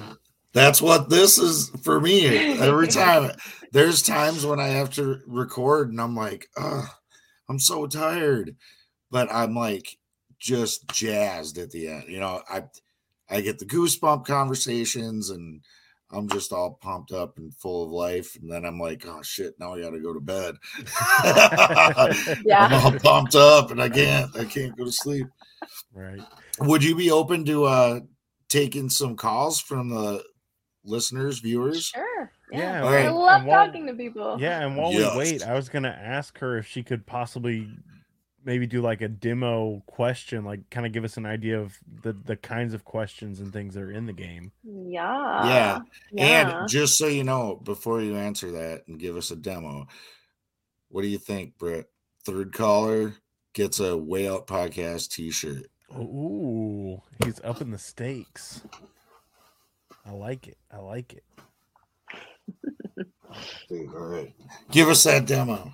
That's what this is for me every time. There's times when I have to record and I'm like, oh, I'm so tired. But I'm like just jazzed at the end. You know, I I get the goosebump conversations and I'm just all pumped up and full of life. And then I'm like, oh shit, now I gotta go to bed. yeah. I'm all pumped up and I can't, I can't go to sleep. Right. Would you be open to uh taking some calls from the listeners, viewers? Sure. Yeah. yeah right. I love while, talking to people. Yeah. And while yes. we wait, I was going to ask her if she could possibly maybe do like a demo question, like kind of give us an idea of the, the kinds of questions and things that are in the game. Yeah. Yeah. yeah. And just so you know, before you answer that and give us a demo, what do you think, Brett? Third caller gets a Way Out Podcast t shirt. Ooh, he's up in the stakes. I like it. I like it. All right. Give us that demo.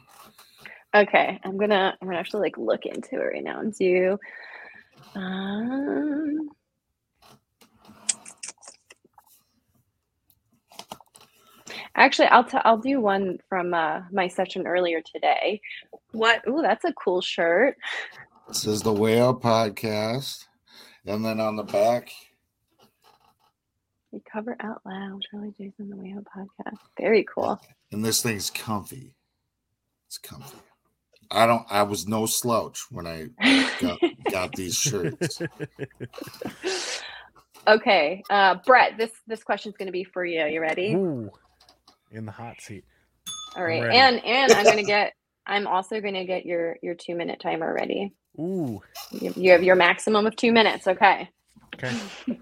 Okay, I'm gonna I'm gonna actually like look into it right now and do um Actually, I'll t- I'll do one from uh, my session earlier today. What? Ooh, that's a cool shirt. This is the Whale Podcast, and then on the back we cover out loud. Charlie Jason, the Whale podcast. Very cool. And this thing's comfy. It's comfy. I don't. I was no slouch when I got, got these shirts. Okay, uh, Brett, this this question's going to be for you. You ready? Ooh, in the hot seat. All right, and and I'm going to get. I'm also going to get your your two minute timer ready. Ooh. You, you have your maximum of two minutes. Okay. Okay.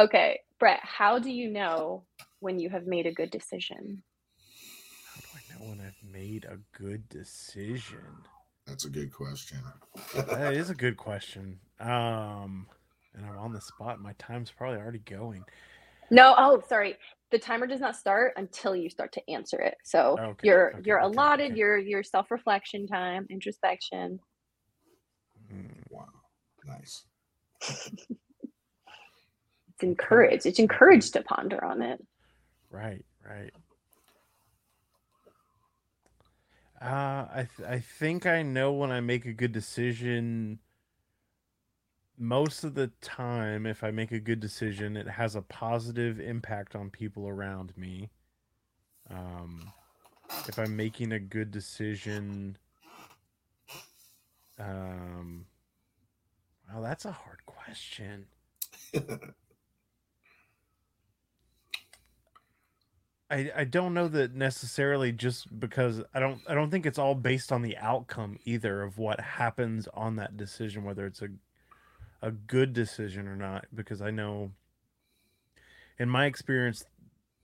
Okay, Brett, how do you know when you have made a good decision? How do I know when I've made a good decision? That's a good question. That is a good question. Um, and I'm on the spot. My time's probably already going. No, oh, sorry. The timer does not start until you start to answer it. So Okay, you're okay, you're okay, allotted okay. your your self reflection time, introspection. Mm, Wow. Nice. It's encouraged. It's encouraged to ponder on it. Right, right. Uh, I th- I think I know when I make a good decision. Most of the time, if I make a good decision, it has a positive impact on people around me. Um, if I'm making a good decision, um, wow, that's a hard question. I, I don't know that necessarily just because I don't I don't think it's all based on the outcome either of what happens on that decision whether it's a a good decision or not because I know in my experience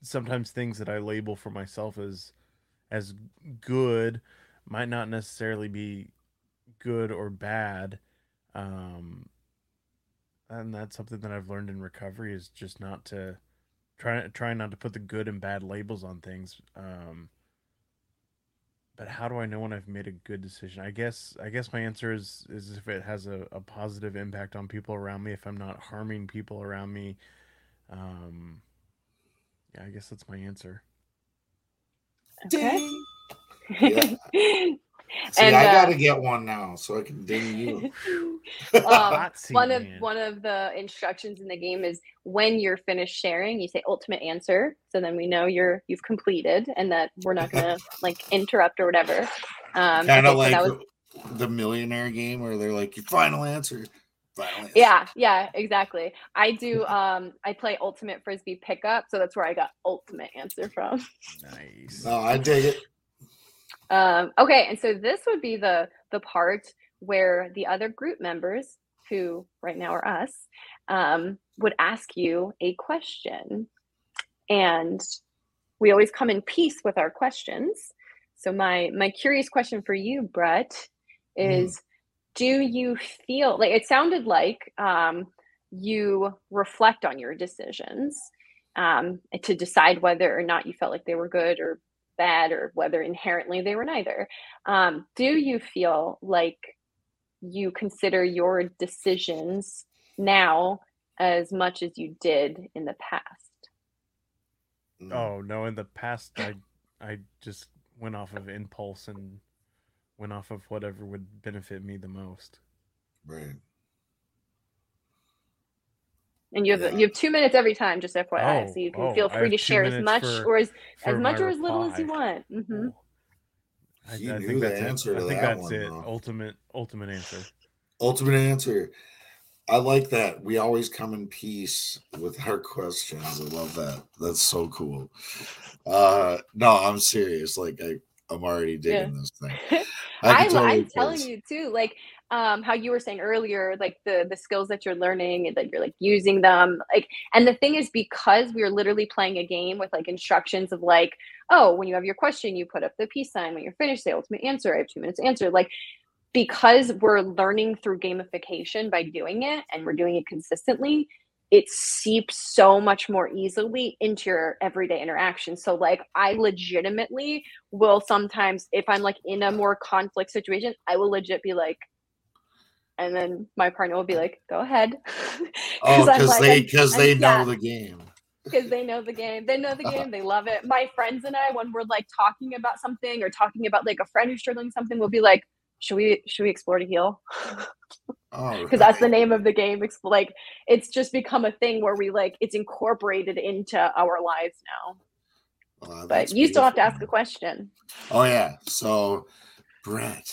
sometimes things that I label for myself as as good might not necessarily be good or bad um and that's something that I've learned in recovery is just not to try trying not to put the good and bad labels on things. Um, but how do I know when I've made a good decision? I guess I guess my answer is is if it has a, a positive impact on people around me, if I'm not harming people around me. Um, yeah, I guess that's my answer. Okay. Yeah. See, And, I uh, got to get one now so I can ding you. um, one of man. one of the instructions in the game is when you're finished sharing, you say ultimate answer. So then we know you're you've completed and that we're not gonna like interrupt or whatever. Um, kind of so like that was- the millionaire game where they're like, your final answer. Final answer. yeah, yeah, exactly. I do. Um, I play ultimate frisbee pickup, so that's where I got ultimate answer from. Nice. Oh, I dig it. Um, okay, and so this would be the the part where the other group members, who right now are us, um, would ask you a question, and we always come in peace with our questions. So my my curious question for you, Brett, is: Do you feel like it sounded like um, you reflect on your decisions um, to decide whether or not you felt like they were good or bad or whether inherently they were neither. Um, do you feel like you consider your decisions now as much as you did in the past? Mm. Oh no! In the past, I I just went off of impulse and went off of whatever would benefit me the most. Right. And you have Yeah. you have two minutes every time, just FYI, Oh, so you can oh, feel free to share as much for- or as as much or as little as you reply. want. hmm I, I think the that's answer it. I think that that's one, it. bro. Ultimate, ultimate answer. Ultimate answer. I like that. We always come in peace with our questions. I love that. That's so cool. Uh no, I'm serious. Like I, I'm already digging this thing. I, can totally am telling you too, like um, how you were saying earlier, like the the skills that you're learning and that you're like using them, like. And the thing is, because we are literally playing a game with like instructions of like, oh, when you have your question, you put up the peace sign. When you're finished, say ultimate answer. I have two minutes answer. Like, because we're learning through gamification by doing it, and we're doing it consistently. It seeps so much more easily into your everyday interaction. So, like, I legitimately will sometimes if i'm like in a more conflict situation i will legit be like and then my partner will be like go ahead. Oh, because like, they because they know yeah, the game. because they know the game. They know the game. They love it. My friends and i when we're like talking about something or talking about like a friend who's struggling something we'll be like should we should we explore to heal? Oh, because that's the name of the game. It's like it's just become a thing where we like it's incorporated into our lives now. Uh, but you still have to ask a question. Oh yeah. So Brett.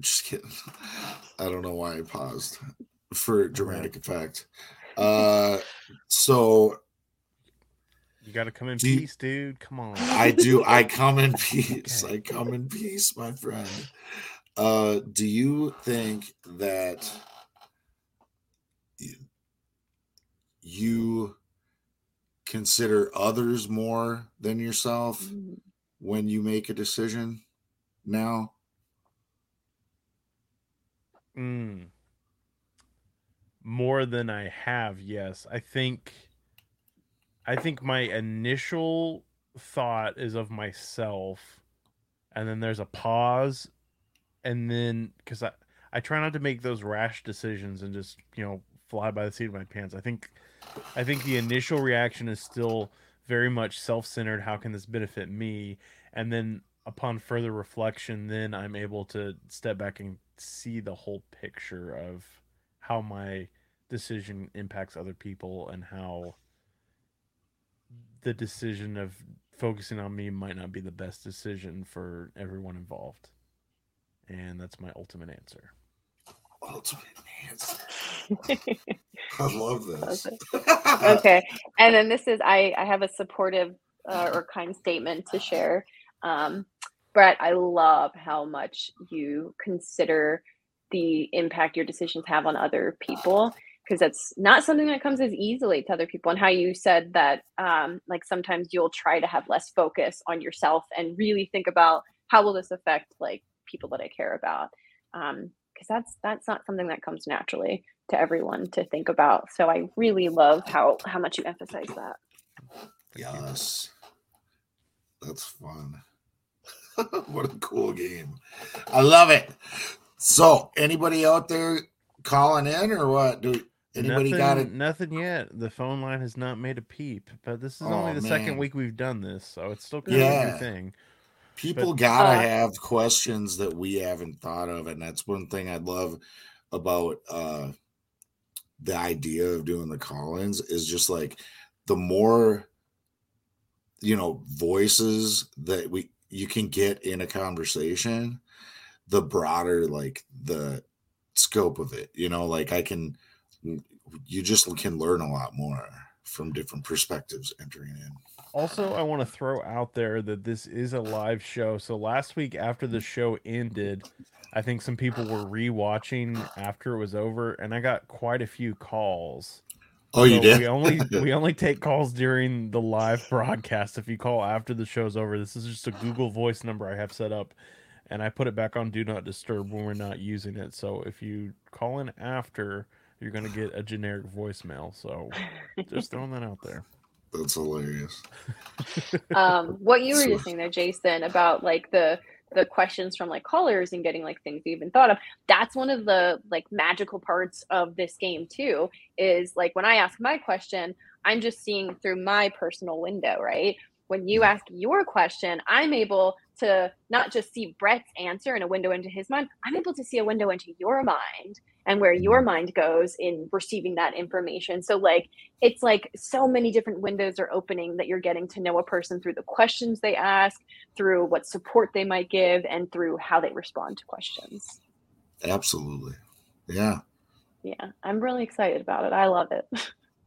Just kidding. I don't know why I paused. for dramatic effect. Uh, so You got to come in Do you- peace, dude. Come on. I do. I come in peace. Okay. I come in peace, my friend. Uh, do you think that y- you consider others more than yourself Mm, when you make a decision now? Mm. More than I have, yes. I think I think my initial thought is of myself and then there's a pause and then cuz I I try not to make those rash decisions and just, you know, fly by the seat of my pants. I think I think the initial reaction is still very much self-centered, how can this benefit me? And then upon further reflection, then I'm able to step back and see the whole picture of how my decision impacts other people and how the decision of focusing on me might not be the best decision for everyone involved. And that's my ultimate answer. Ultimate answer. I love this. okay and then this is i i have a supportive uh, or kind statement to share um brett i love how much you consider the impact your decisions have on other people because that's not something that comes as easily to other people and how you said that um like sometimes you'll try to have less focus on yourself and really think about how will this affect like people that i care about um because that's that's not something that comes naturally to everyone to think about. So I really love how how much you emphasize that. Yes. That's fun. what a cool game. I love it. So, anybody out there calling in or what? Do anybody nothing, got it? Nothing yet. The phone line has not made a peep, but this is Oh, only the second week we've done this, so it's still kind of a new thing. People But- gotta Uh, have questions that we haven't thought of, and that's one thing I love about uh the idea of doing the call-ins is just like the more you know voices that we you can get in a conversation, the broader like the scope of it. You know, like I can you just can learn a lot more from different perspectives entering in. Also, I want to throw out there that this is a live show. So last week after the show ended, I think some people were rewatching after it was over, and I got quite a few calls. Oh, you So did? We only we only take calls during the live broadcast. If you call after the show's over, this is just a Google Voice number I have set up, and I put it back on Do Not Disturb when we're not using it. So if you call in after, you're gonna get a generic voicemail. So just throwing that out there. That's hilarious. um, what you were So- just saying there, Jason, about like the the questions from like callers and getting like things even thought of. That's one of the like magical parts of this game too. Is like when I ask my question, I'm just seeing through my personal window, right? When you mm. ask your question, I'm able to not just see Brett's answer and a window into his mind, I'm able to see a window into your mind and where your mind goes in receiving that information. So like it's like so many different windows are opening that you're getting to know a person through the questions they ask, through what support they might give, and through how they respond to questions. Absolutely. Yeah. Yeah, I'm really excited about it. I love it.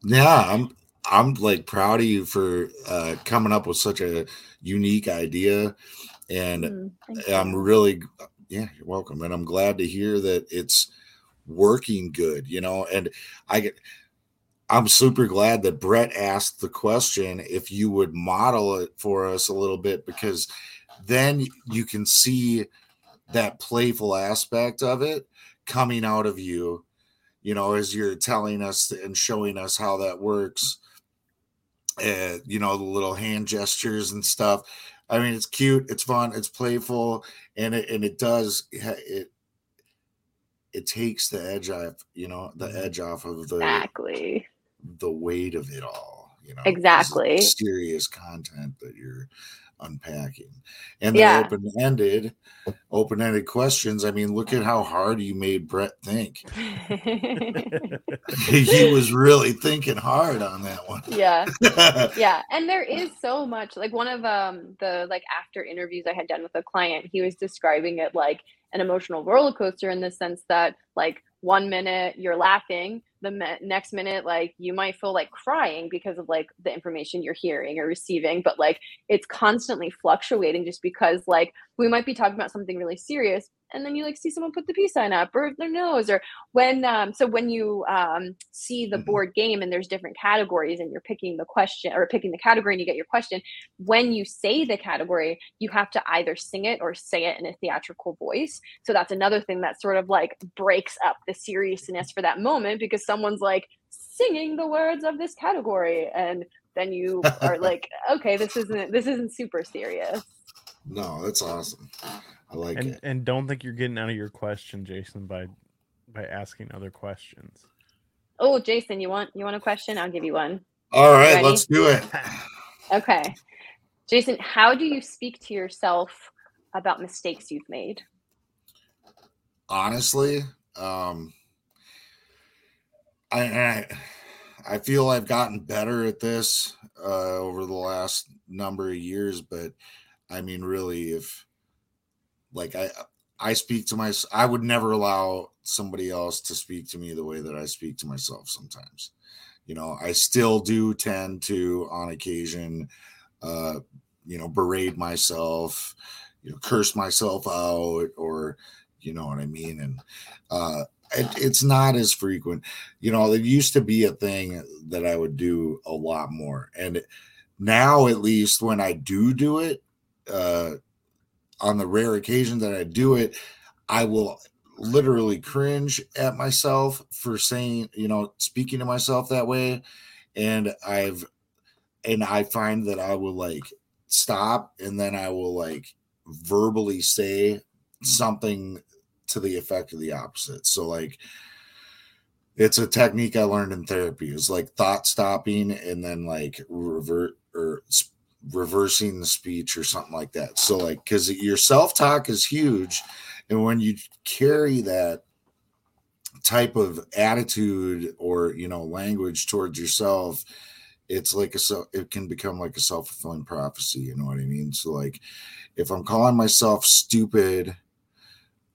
Yeah, I'm I'm like proud of you for uh coming up with such a unique idea and Mm, I'm really yeah, you're welcome. And I'm glad to hear that it's working good, you know, and I get I'm super glad that Brett asked the question if you would model it for us a little bit because then you can see that playful aspect of it coming out of you, you know, as you're telling us and showing us how that works. Uh, you know, the little hand gestures and stuff. I mean, it's cute, it's fun, it's playful, and it and it does it it takes the edge off, you know, the Mhm. edge off of the Exactly. the weight of it all, you know, Exactly. Serious content that you're unpacking. And the Yeah. open-ended, open-ended questions. I mean, look at how hard you made Brett think. he was really thinking hard on that one. yeah. yeah and there is so much like one of um the like after interviews i had done with a client he was describing it like an emotional roller coaster in the sense that like one minute you're laughing the me- next minute like you might feel like crying because of like the information you're hearing or receiving but like it's constantly fluctuating just because like we might be talking about something really serious and then you like see someone put the peace sign up or their nose or when um so when you um see the Mhm. board game and there's different categories and you're picking the question or picking the category and you get your question when you say the category you have to either sing it or say it in a theatrical voice so that's another thing that sort of like breaks up the seriousness for that moment because someone's like singing the words of this category and then you are like okay this isn't this isn't super serious No, that's awesome. I like and it. and don't think you're getting out of your question, Jason, by by asking other questions. oh jason you want you want a question i'll give you one All right, Ready? let's do it. okay jason how do you speak to yourself about mistakes you've made honestly um I, I i feel i've gotten better at this uh over the last number of years but i mean really if like i i speak to my i would never allow somebody else to speak to me the way that i speak to myself sometimes. You know i still do tend to on occasion uh you know berate myself you know curse myself out or you know what i mean? And uh it, it's not as frequent. You know it used to be a thing that i would do a lot more and now at least when i do do it uh on the rare occasion that i do it i will literally cringe at myself for saying you know speaking to myself that way and i've and i find that i will like stop and then i will like verbally say something to the effect of the opposite. So like it's a technique I learned in therapy. It's like thought stopping and then like revert or reversing the speech or something like that. So like cuz your self-talk is huge and when you carry that type of attitude or you know language towards yourself it's like a self it can become like a self-fulfilling prophecy you know what i mean so like if i'm calling myself stupid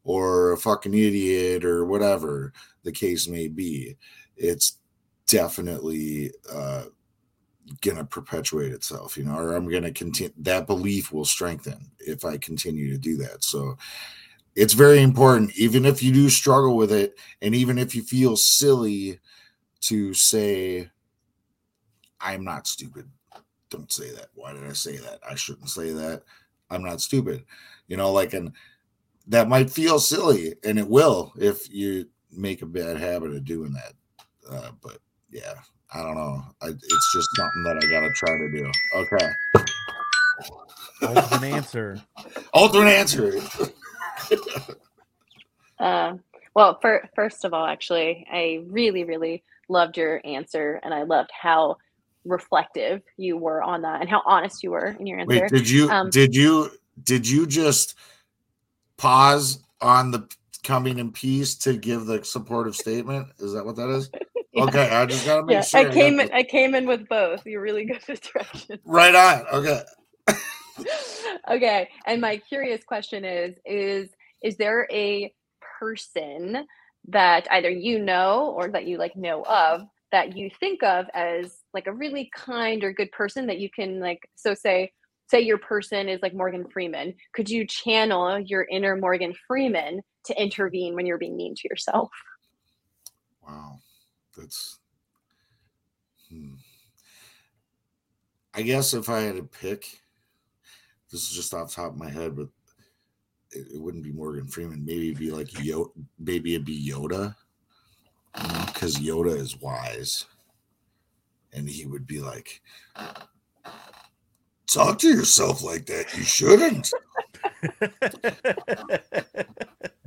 or a fucking idiot or whatever the case may be it's definitely uh gonna perpetuate itself you know or i'm gonna continue that belief will strengthen if i continue to do that. So it's very important even if you do struggle with it and even if you feel silly to say i'm not stupid. Don't say that. Why did i say that? I shouldn't say that. I'm not stupid. You know like and that might feel silly and it will if you make a bad habit of doing that. Uh, but yeah i don't know. I, it's just something that i gotta try to do. Okay. Ultimate answer. alternate answer. Uh, well, for, first of all, actually, I really, really loved your answer, and I loved how reflective you were on that, and how honest you were in your answer. wait did you Um, did you did you just pause on the coming in peace to give the supportive statement is that what that is Yeah. okay i just gotta make yeah, sure I came in. I came in with both. You're really good at direction. right on okay okay, and my curious question is: is is there a person that either you know or that you like know of that you think of as like a really kind or good person that you can like so say say your person is like Morgan Freeman could you channel your inner Morgan Freeman to intervene when you're being mean to yourself Wow, that's. Hmm. I guess if I had to pick, this is just off top of my head, but it, it wouldn't be Morgan Freeman. Maybe it'd be like Yoda. Maybe it'd be Yoda, because Yoda is wise, and he would be like, "Talk to yourself like that. You shouldn't.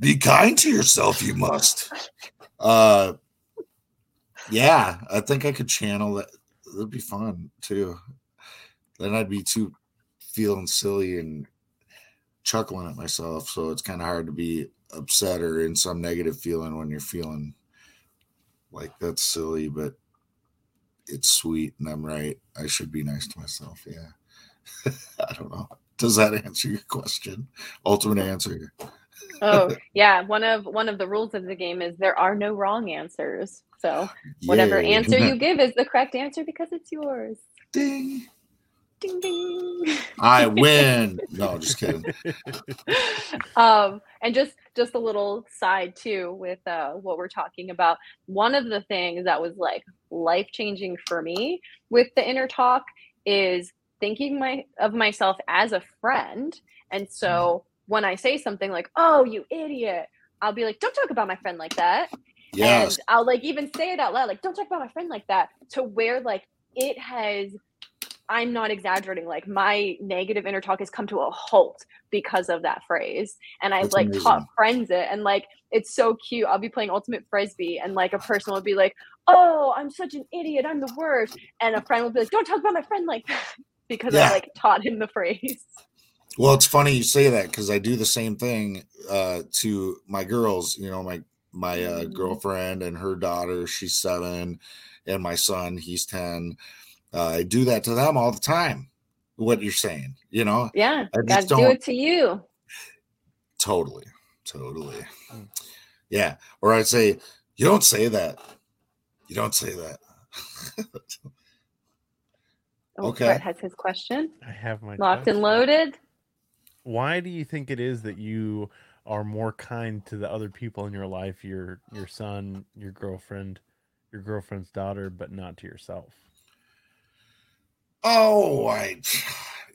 Be kind to yourself. You must." Uh, yeah, I think I could channel that. That'd be fun too. Then I'd be too feeling silly and chuckling at myself. So it's kind of hard to be upset or in some negative feeling when you're feeling like that's silly, but it's sweet and I'm right. I should be nice to myself. Yeah. I don't know. Does that answer your question? Ultimate answer. oh yeah, one of one of the rules of the game is there are no wrong answers. So whatever Yay. answer you give is the correct answer because it's yours. Ding. Ding ding. I win. No, just kidding. um, and just just a little side too with uh, what we're talking about. One of the things that was like life changing for me with the inner talk is thinking my of myself as a friend. And so mm-hmm. when I say something like, "Oh, you idiot," I'll be like, "Don't talk about my friend like that." Yes. And I'll like even say it out loud, like, don't talk about my friend like that, to where like it has I'm not exaggerating, like my negative inner talk has come to a halt because of that phrase. And I've That's like taught friends it and like it's so cute. I'll be playing ultimate frisbee and like a person will be like, Oh, I'm such an idiot, I'm the worst. And a friend will be like, Don't talk about my friend like that because Yeah. I like taught him the phrase. Well, it's funny you say that because I do the same thing uh, to my girls. You know, my my uh, Mhm. girlfriend and her daughter. She's seven, and my son, he's ten. Uh, I do that to them all the time. What you're saying, you know, Yeah. I Gotta just do don't it to you. totally, totally, Mm. yeah. Or I'd say, you don't say that. You don't say that. Oh, Okay. Brett has his question. I have my Locked and loaded. Why do you think it is that you are more kind to the other people in your life, your your son, your girlfriend, your girlfriend's daughter, but not to yourself? Oh, I,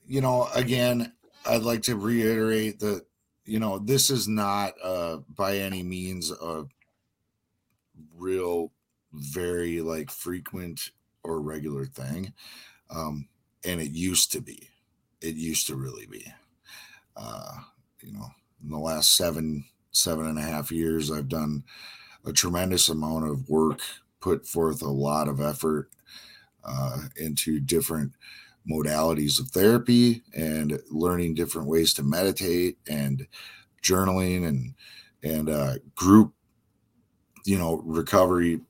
you know, again, I'd like to reiterate that, you know, this is not uh, by any means a real, very like frequent or regular thing. Um, and it used to be, it used to really be. Uh, you know, in the last seven, seven and a half years, I've done a tremendous amount of work, put forth a lot of effort uh, into different modalities of therapy and learning different ways to meditate and journaling and and uh, group you know recovery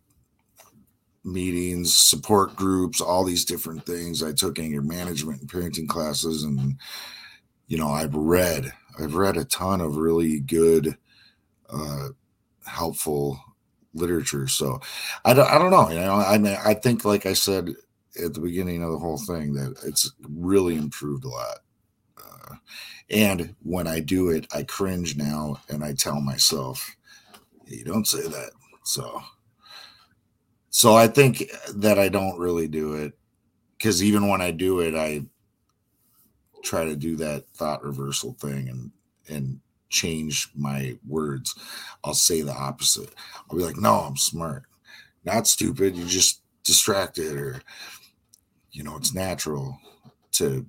meetings support groups all these different things i took anger management and parenting classes and you know i've read i've read a ton of really good uh helpful literature so i don't, I don't know you know i mean i think like i said at the beginning of the whole thing that it's really improved a lot. Uh, and when I do it, I cringe now and I tell myself, you don't say that. So, so I think that I don't really do it because even when I do it, I try to do that thought reversal thing and, and change my words. I'll say the opposite. I'll be like, no, I'm smart, not stupid. You're just distracted or, you know, it's natural to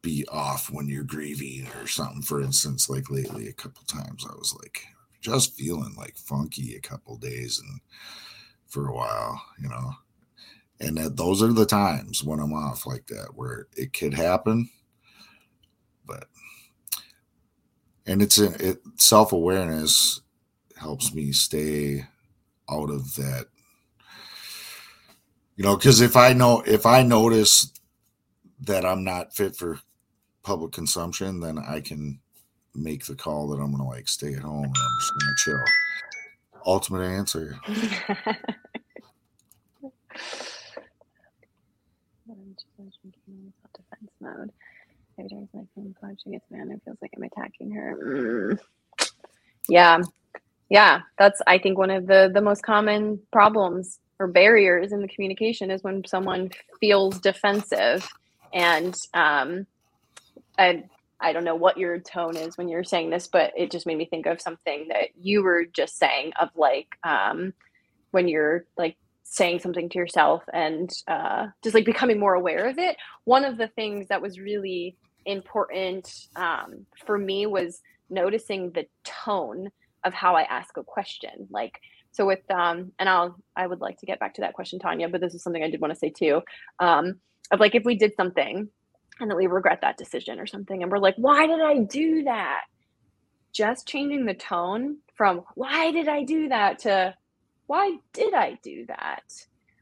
be off when you're grieving or something. For instance, like lately, a couple times I was like just feeling like funky a couple days and for a while, you know. And that those are the times when I'm off like that where it could happen. But and it's a, it self awareness helps me stay out of that you know because if i know if i notice that i'm not fit for public consumption then i can make the call that i'm gonna like stay at home and i'm just gonna chill ultimate answer defense mode. Every time my phone call, she gets mad. It feels like I'm attacking her. Mm. Yeah, yeah. That's I think one of the the most common problems or barriers in the communication is when someone feels defensive, and um, I I don't know what your tone is when you're saying this, but it just made me think of something that you were just saying of like um, when you're like saying something to yourself and uh, just like becoming more aware of it. One of the things that was really important um, for me was noticing the tone of how I ask a question. Like, so with, um, and I'll, I would like to get back to that question, Tanya, but this is something I did want to say too. Um, of like, if we did something and then we regret that decision or something, and we're like, why did I do that? Just changing the tone from why did I do that to why did I do that?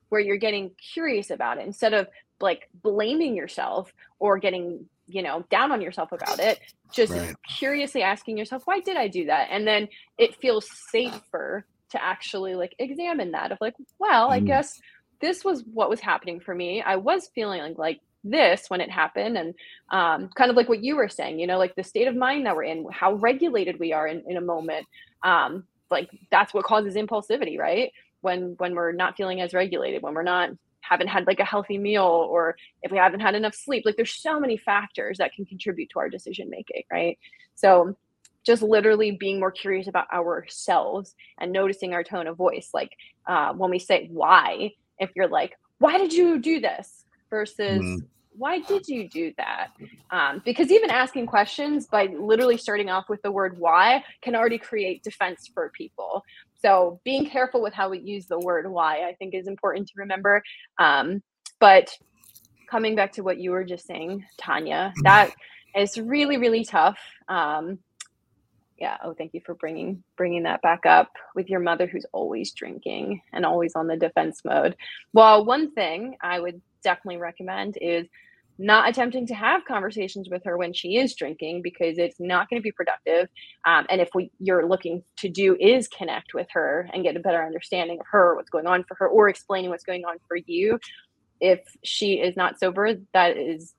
Where you're getting curious about it instead of like blaming yourself or getting you know down on yourself about it just Right. curiously asking yourself why did i do that and then it feels safer to actually like examine that of like well i Mm. guess this was what was happening for me i was feeling like, like this when it happened and um, kind of like what you were saying you know like the state of mind that we're in how regulated we are in, in a moment um, like that's what causes impulsivity right? When when we're not feeling as regulated when we're not haven't had like a healthy meal or if we haven't had enough sleep like there's so many factors that can contribute to our decision making right? So just literally being more curious about ourselves and noticing our tone of voice like uh, when we say why if you're like why did you do this? versus Mm. Why did you do that? Um, because even asking questions by literally starting off with the word why can already create defense for people. So being careful with how we use the word why i think is important to remember. Um, but coming back to what you were just saying tanya that is really really tough. Um, yeah. Oh thank you for bringing bringing that back up with your mother who's always drinking and always on the defense mode. Well one thing i would definitely recommend is not attempting to have conversations with her when she is drinking because it's not going to be productive. Um, and if what you're looking to do is connect with her and get a better understanding of her what's going on for her or explaining what's going on for you if she is not sober that is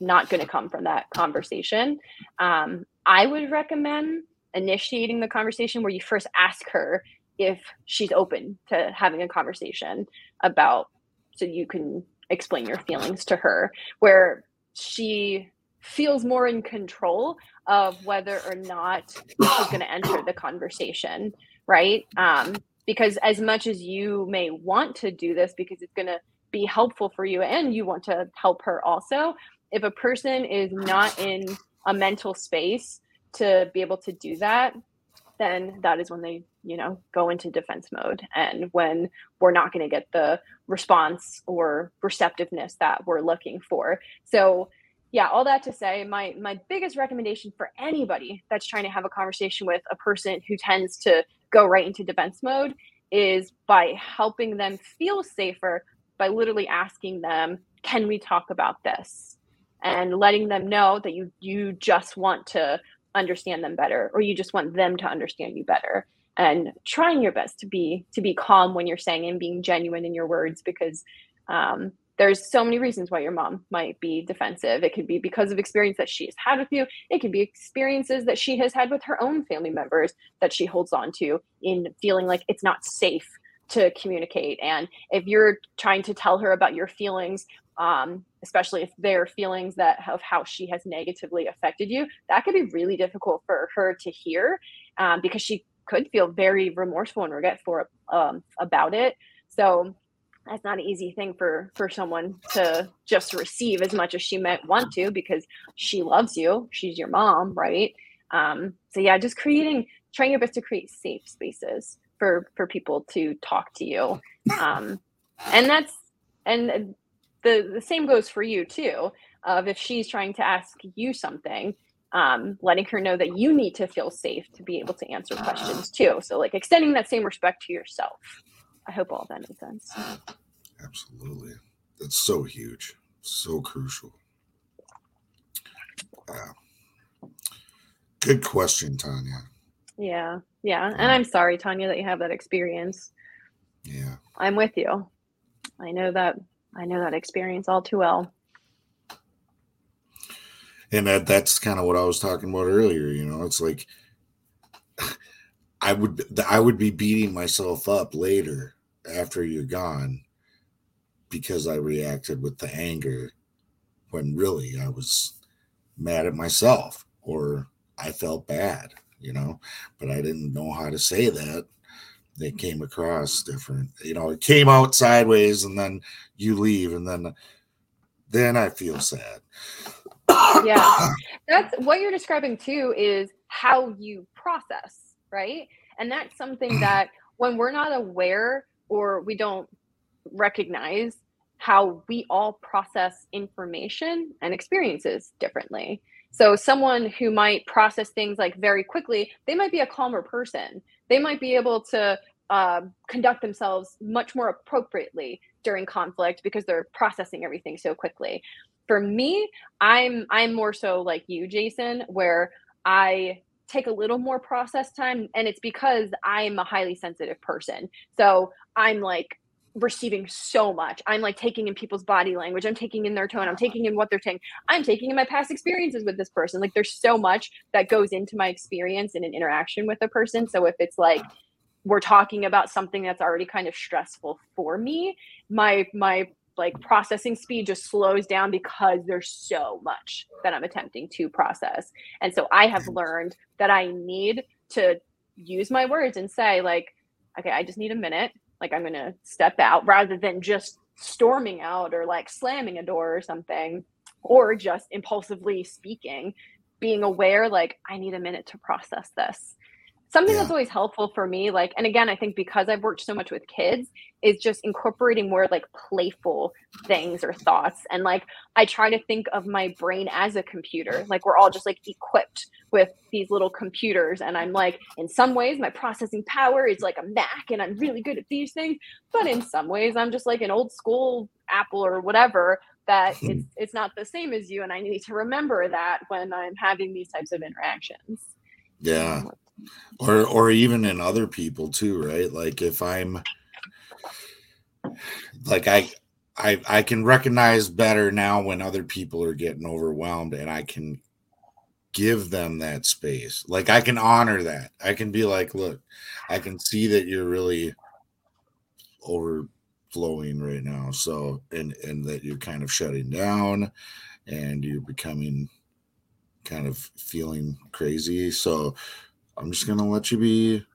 not going to come from that conversation. Um, i would recommend initiating the conversation where you first ask her if she's open to having a conversation about so you can explain your feelings to her where she feels more in control of whether or not she's going to enter the conversation right? Um, because as much as you may want to do this because it's going to be helpful for you and you want to help her also if a person is not in a mental space to be able to do that then that is when they you know go into defense mode. And when we're not going to get the response or receptiveness that we're looking for. So yeah all that to say my my biggest recommendation for anybody that's trying to have a conversation with a person who tends to go right into defense mode is by helping them feel safer by literally asking them can we talk about this? And letting them know that you you just want to understand them better or you just want them to understand you better. And trying your best to be to be calm when you're saying and being genuine in your words because um, there's so many reasons why your mom might be defensive. It could be because of experience that she has had with you. It could be experiences that she has had with her own family members that she holds on to in feeling like it's not safe to communicate. And if you're trying to tell her about your feelings um, especially if they're feelings that of how she has negatively affected you that could be really difficult for her to hear um, because she could feel very remorseful and regretful um, about it. So that's not an easy thing for for someone to just receive as much as she might want to because she loves you she's your mom right? Um, so yeah just creating trying your best to create safe spaces for for people to talk to you. Um, and that's and the the same goes for you too of if she's trying to ask you something um, letting her know that you need to feel safe to be able to answer questions ah. too so like extending that same respect to yourself i hope all that made sense Absolutely. That's so huge, so crucial. Wow. Good question, Tanya. yeah yeah and ah. i'm sorry tanya that you have that experience Yeah. i'm with you i know that i know that experience all too well And that that's kind of what I was talking about earlier, you know. It's like I would I would be beating myself up later after you're gone because I reacted with the anger when really I was mad at myself or I felt bad, you know, but I didn't know how to say that. They came across different, you know, it came out sideways and then you leave and then then I feel sad. Yeah. that's what you're describing too is how you process right and that's something mm. that when we're not aware or we don't recognize how we all process information and experiences differently so someone who might process things like very quickly they might be a calmer person they might be able to uh, conduct themselves much more appropriately during conflict because they're processing everything so quickly for me, I'm I'm more so like you, Jason, where I take a little more process time and it's because I'm a highly sensitive person. So I'm like receiving so much. I'm like taking in people's body language. I'm taking in their tone. I'm taking in what they're saying. I'm taking in my past experiences with this person. Like there's so much that goes into my experience in an interaction with a person. So if it's like we're talking about something that's already kind of stressful for me, my my like processing speed just slows down because there's so much that I'm attempting to process. And so I have learned that I need to use my words and say like okay, I just need a minute like I'm to step out rather than just storming out or like slamming a door or something or just impulsively speaking being aware like i need a minute to process this something yeah. that's always helpful for me like and again i think because i've worked so much with kids is just incorporating more like playful things or thoughts. And like i try to think of my brain as a computer like we're all just like equipped with these little computers. And i'm like in some ways my processing power is like a mac and i'm really good at these things. But in some ways i'm just like an old school apple or whatever that hmm. it's it's not the same as you and i need to remember that when i'm having these types of interactions. Yeah or or even in other people too right? Like if i'm like i i i can recognize better now when other people are getting overwhelmed and i can give them that space. Like i can honor that. I can be like look i can see that you're really overflowing right now so and and that you're kind of shutting down and you're becoming kind of feeling crazy. So I'm just gonna let you be.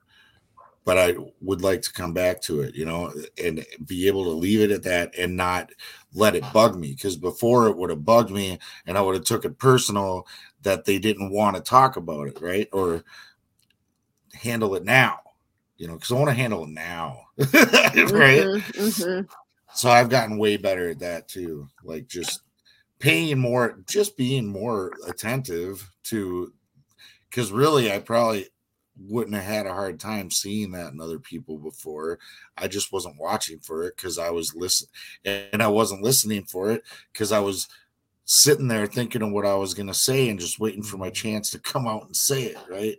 But I would like to come back to it, you know, and be able to leave it at that and not let it bug me. Because before it would have bugged me, and I would have took it personal that they didn't want to talk about it, right? Or handle it now, you know, because I want to handle it now, right? Mm-hmm, mm-hmm. So I've gotten way better at that too. Like just paying more, just being more attentive to because really I probably wouldn't have had a hard time seeing that in other people before. I just wasn't watching for it because I was listening and I wasn't listening for it because I was sitting there thinking of what I was going to say and just waiting for my chance to come out and say it, right?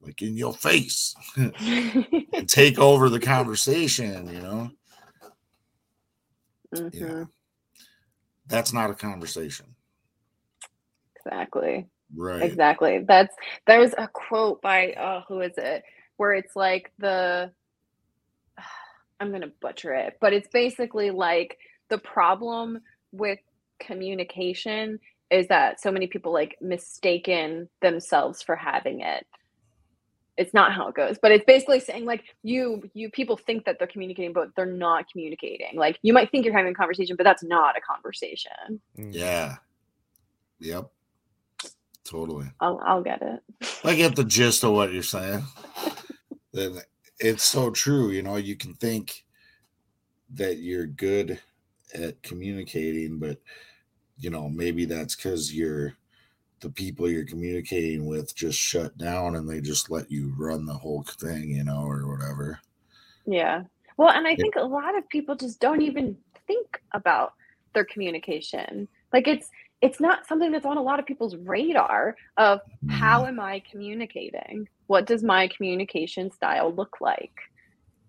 Like in your face and take over the conversation, you know? Mm-hmm. Yeah. That's not a conversation. Exactly. Right. Exactly. That's there's a quote by oh who is it where it's like the I'm going to butcher it, but it's basically like the problem with communication is that so many people like mistaken themselves for having it. It's not how it goes, but it's basically saying like you you people think that they're communicating but they're not communicating. Like you might think you're having a conversation but that's not a conversation. Mm. Yeah. Yep. Totally. I'll I'll get it. I get the gist of what you're saying. it's so true. You know, you can think that you're good at communicating, but you know, maybe that's because you're the people you're communicating with just shut down and they just let you run the whole thing, you know, or whatever. Yeah. Well, and I think a lot of people just don't even think about their communication. Like it's it's not something that's on a lot of people's radar of how mm. am I communicating? What does my communication style look like?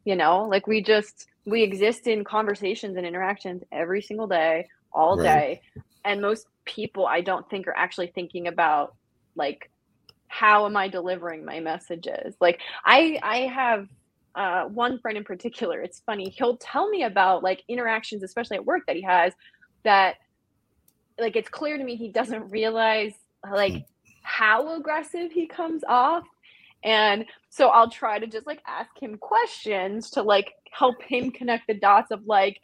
You know, like we just we exist in conversations and interactions every single day, all right. day. And most people I don't think are actually thinking about like how am I delivering my messages? Like I I have uh, one friend in particular, it's funny, he'll tell me about like interactions, especially at work that he has that like it's clear to me he doesn't realize like how aggressive he comes off. And so i'll try to just like ask him questions to like help him connect the dots of like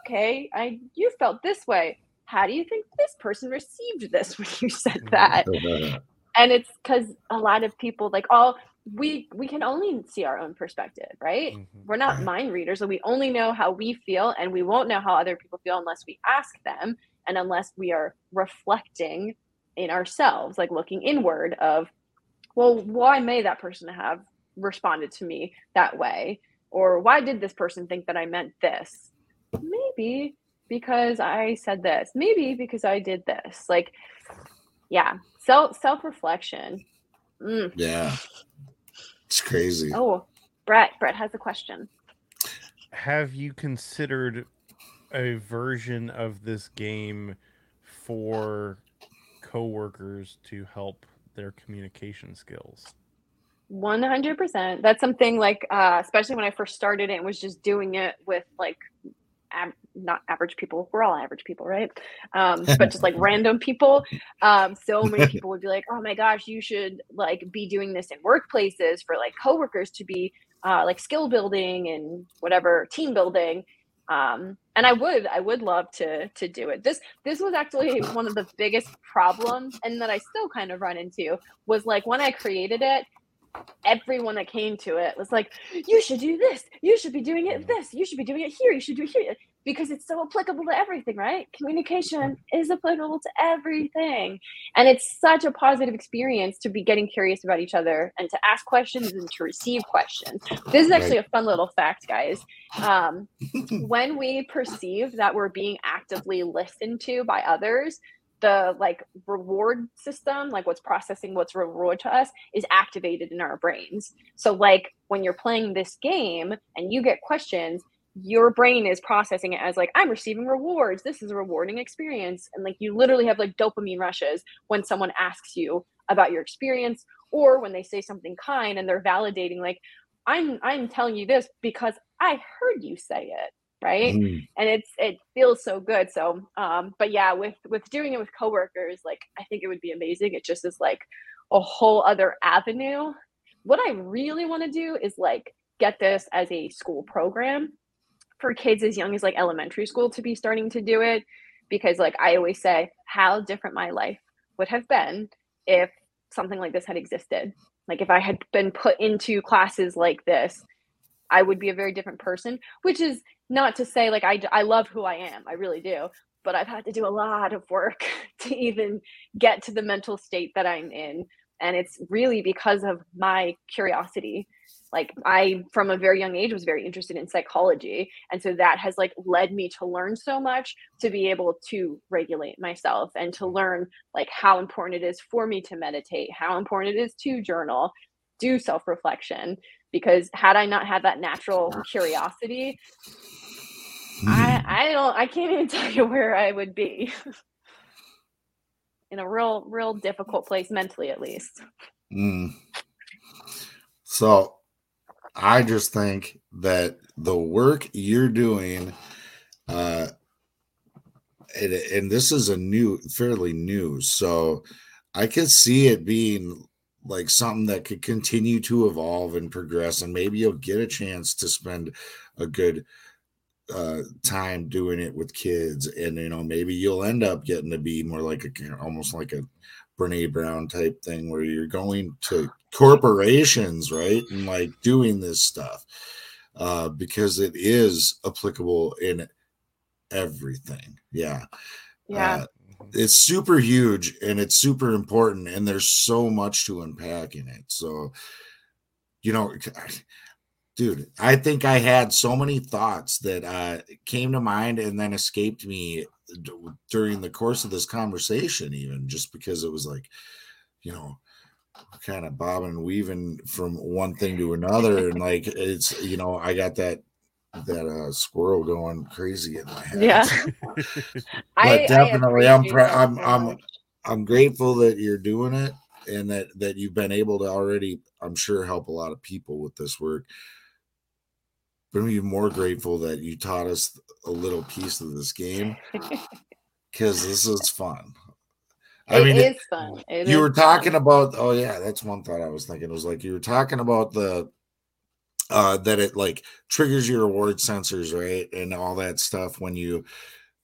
okay i you felt this way. How do you think this person received this when you said that? And it's because a lot of people like all we we can only see our own perspective right? Mm-hmm. we're not mind readers so we only know how we feel and we won't know how other people feel unless we ask them and unless we are reflecting in ourselves like looking inward of well why may that person have responded to me that way or why did this person think that i meant this maybe because I said this. Maybe because I did this. Like, yeah, self self reflection. Mm. Yeah, it's crazy. Oh, Brett. Brett has a question. Have you considered a version of this game for coworkers to help their communication skills? 100%. That's something like, uh, especially when I first started it, was just doing it with like ab- not average people. We're all average people, right? Um, but just like random people. Um, so many people would be like, "Oh my gosh, you should like be doing this in workplaces for like coworkers to be uh, like skill building and whatever team building." Um, and I would, I would love to to do it. This this was actually one of the biggest problems, and that I still kind of run into was like when I created it, everyone that came to it was like, you should do this. You should be doing it this. You should be doing it here. You should do it here because it's so applicable to everything, right? Communication is applicable to everything. And it's such a positive experience to be getting curious about each other and to ask questions and to receive questions. This is actually a fun little fact, guys. Um, when we perceive that we're being actively listened to by others, the like reward system, like what's processing what's reward to us, is activated in our brains. So, like when you're playing this game and you get questions, your brain is processing it as like I'm receiving rewards. This is a rewarding experience, and like you literally have like dopamine rushes when someone asks you about your experience or when they say something kind and they're validating like I'm I'm telling you this because I heard you say it right? Mm. and it's it feels so good. So um but yeah with with doing it with coworkers like i think it would be amazing. It just is like a whole other avenue. What i really want to do is like get this as a school program for kids as young as like elementary school to be starting to do it because like i always say how different my life would have been if something like this had existed like if i had been put into classes like this I would be a very different person, which is not to say like I, I love who I am. I really do. But I've had to do a lot of work to even get to the mental state that I'm in. And it's really because of my curiosity. Like I, from a very young age, was very interested in psychology. And so that has like led me to learn so much to be able to regulate myself and to learn like how important it is for me to meditate, how important it is to journal, do self reflection because had I not had that natural curiosity, I hmm. I don't I can't even tell you where I would be. In a real real difficult place mentally at least. Mm. So I just think that the work you're doing uh and, and this is a new fairly new so I could see it being like something that could continue to evolve and progress and maybe you'll get a chance to spend a good uh time doing it with kids and you know maybe you'll end up getting to be more like a almost like a Brene Brown type thing where you're going to corporations right and like doing this stuff uh because it is applicable in everything. Yeah. Yeah. Uh, it's super huge and it's super important and there's so much to unpack in it. So you know dude i think i had so many thoughts that uh came to mind and then escaped me during the course of this conversation even just because it was like you know kind of bobbing and weaving from one thing to another and like it's you know i got that that uh, squirrel going crazy in my head. Yeah, but I, definitely, I am I'm, I'm, I'm, I'm grateful that you're doing it and that that you've been able to already, I'm sure, help a lot of people with this work. I'm even more grateful that you taught us a little piece of this game because this is fun. I it mean, is fun. It you is were talking fun. about, oh yeah, that's one thought I was thinking. It was like you were talking about the uh, that it like triggers your reward sensors, right? And all that stuff when you,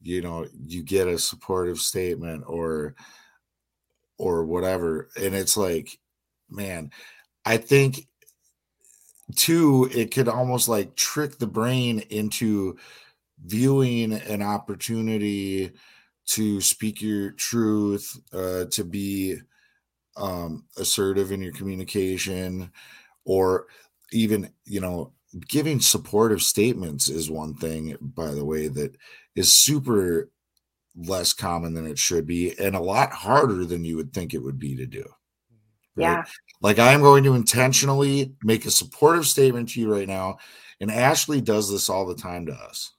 you know, you get a supportive statement or, or whatever. And it's like, man, I think too, it could almost like trick the brain into viewing an opportunity to speak your truth, uh, to be um, assertive in your communication, or even you know giving supportive statements is one thing, by the way, that is super less common than it should be and a lot harder than you would think it would be to do. Right? Yeah. Like I am going to intentionally make a supportive statement to you right now. And Ashley does this all the time to us.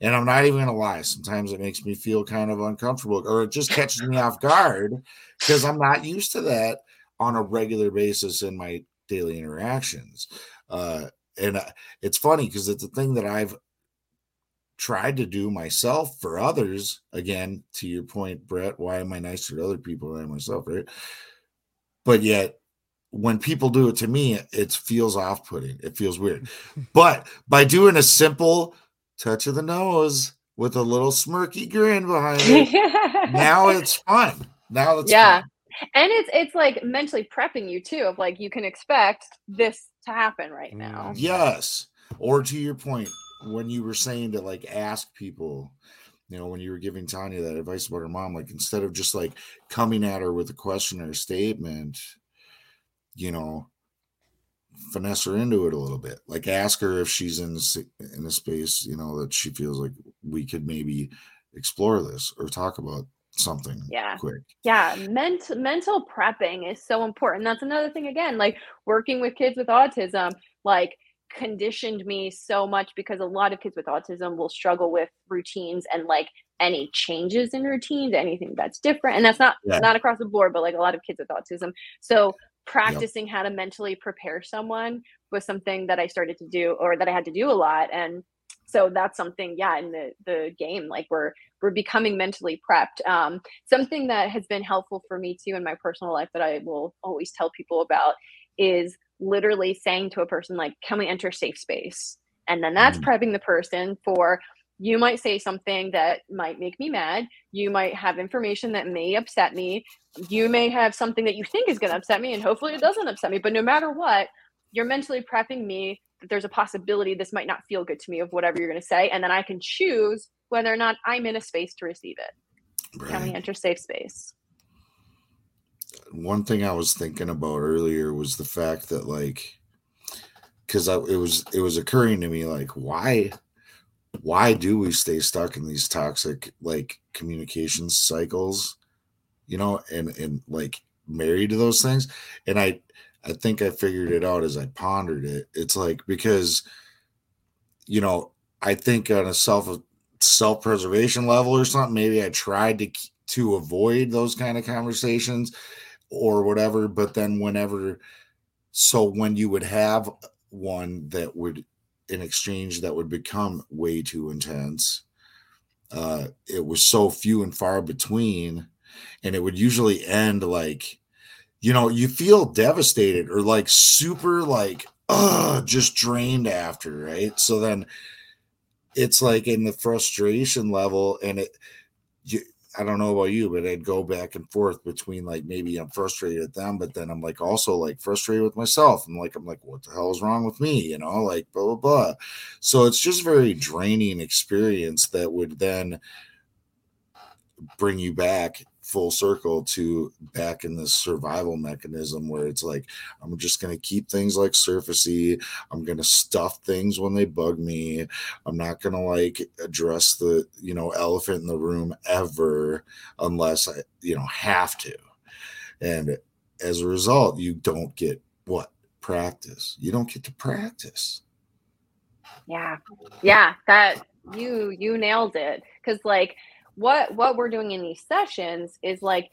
And I'm not even to lie. Sometimes it makes me feel kind of uncomfortable or it just catches me off guard because I'm not used to that on a regular basis in my daily interactions. Uh, and uh, it's funny because it's a thing that I've tried to do myself for others. Again, to your point, Brett, why am I nicer to other people than myself, right? But yet, when people do it to me, it feels off putting. It feels weird. but by doing a simple touch of the nose with a little smirky grin behind it, now it's fun. Now it's yeah. Fun. And it's it's like mentally prepping you too of like you can expect this to happen right now. Mm, yes. Or to your point, when you were saying to like ask people, you know, when you were giving Tanya that advice about her mom, like instead of just like coming at her with a question or a statement, you know, finesse her into it a little bit. Like ask her if she's in in a space, you know, that she feels like we could maybe explore this or talk about something yeah. quick. Yeah mental mental prepping is so important. That's another thing again like working with kids with autism like conditioned me so much because a lot of kids with autism will struggle with routines and like any changes in routines anything that's different. And that's not yeah. not across the board but like a lot of kids with autism. So practicing yep. how to mentally prepare someone was something that i started to do or that i had to do a lot and so that's something yeah in the the game like we're we're becoming mentally prepped um, something that has been helpful for me too in my personal life that i will always tell people about is literally saying to a person like can we enter safe space and then that's mm. prepping the person for you might say something that might make me mad. You might have information that may upset me. You may have something that you think is going to upset me and hopefully it doesn't upset me. But no matter what you're mentally prepping me that there's a possibility this might not feel good to me of whatever you're going to say and then i can choose whether or not i'm in a space to receive it. Right. can we enter safe space? One thing i was thinking about earlier was the fact that like because it was it was occurring to me like why why do we stay stuck in these toxic like communication cycles you know and and like married to those things and i I think I figured it out as I pondered it. It's like because you know, I think on a self self-preservation level or something, maybe I tried to to avoid those kind of conversations or whatever, but then whenever so when you would have one that would in exchange that would become way too intense, uh it was so few and far between and it would usually end like you know, you feel devastated or like super like uh just drained after, right? So then it's like in the frustration level and it you I don't know about you, but I'd go back and forth between like maybe I'm frustrated at them, but then I'm like also like frustrated with myself. I'm like, I'm like, what the hell is wrong with me? You know, like blah blah blah. So it's just very draining experience that would then bring you back full circle to back in this survival mechanism where it's like i'm just going to keep things like surfacey. I'm going to stuff things when they bug me. I'm not going to like address the you know elephant in the room ever unless i you know have to. And as a result you don't get what? Practice. You don't get to practice. Yeah. Yeah that you you nailed it. Because like what what we're doing in these sessions is like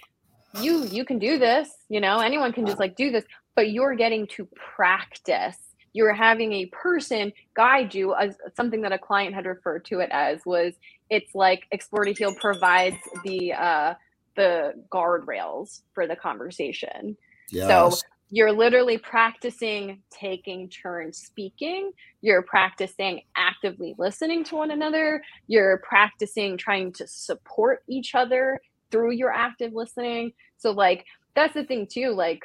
you you can do this you know anyone can just like do this but you're getting to practice you're having a person guide you as something that a client had referred to it as was it's like explore to heal provides the uh the guardrails for the conversation yes. so you're literally practicing taking turns speaking. You're practicing actively listening to one another. You're practicing trying to support each other through your active listening. So like that's the thing too like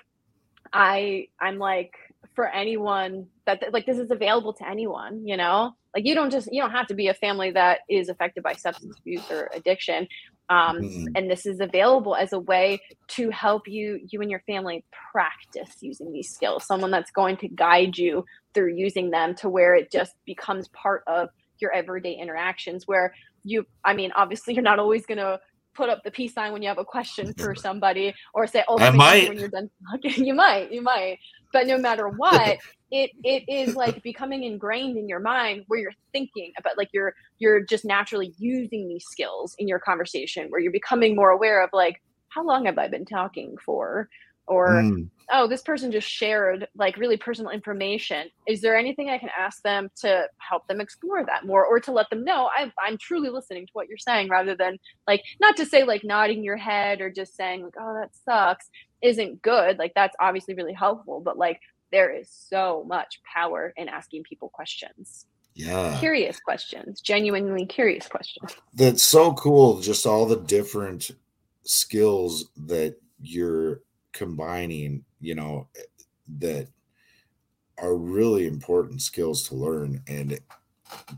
i i'm like for anyone that like this is available to anyone you know? Like you don't just you don't have to be a family that is affected by substance abuse or addiction um, mm-hmm. and this is available as a way to help you you and your family practice using these skills someone that's going to guide you they're using them to where it just becomes part of your everyday interactions where you i mean obviously you're not always going to put up the peace sign when you have a question for somebody or say oh I might. when you're done talking you might you might but no matter what it it is like becoming ingrained in your mind where you're thinking about like you're you're just naturally using these skills in your conversation where you're becoming more aware of like how long have i been talking for? Or Mm, oh this person just shared like really personal information. Is there anything i can ask them to help them explore that more or to let them know I, i'm truly listening to what you're saying rather than like not to say like nodding your head or just saying like oh that sucks. Isn't good. Like that's obviously really helpful but like there is so much power in asking people questions yeah. curious questions genuinely curious questions That's so cool. Just all the different skills that you're combining, you know, that are really important skills to learn and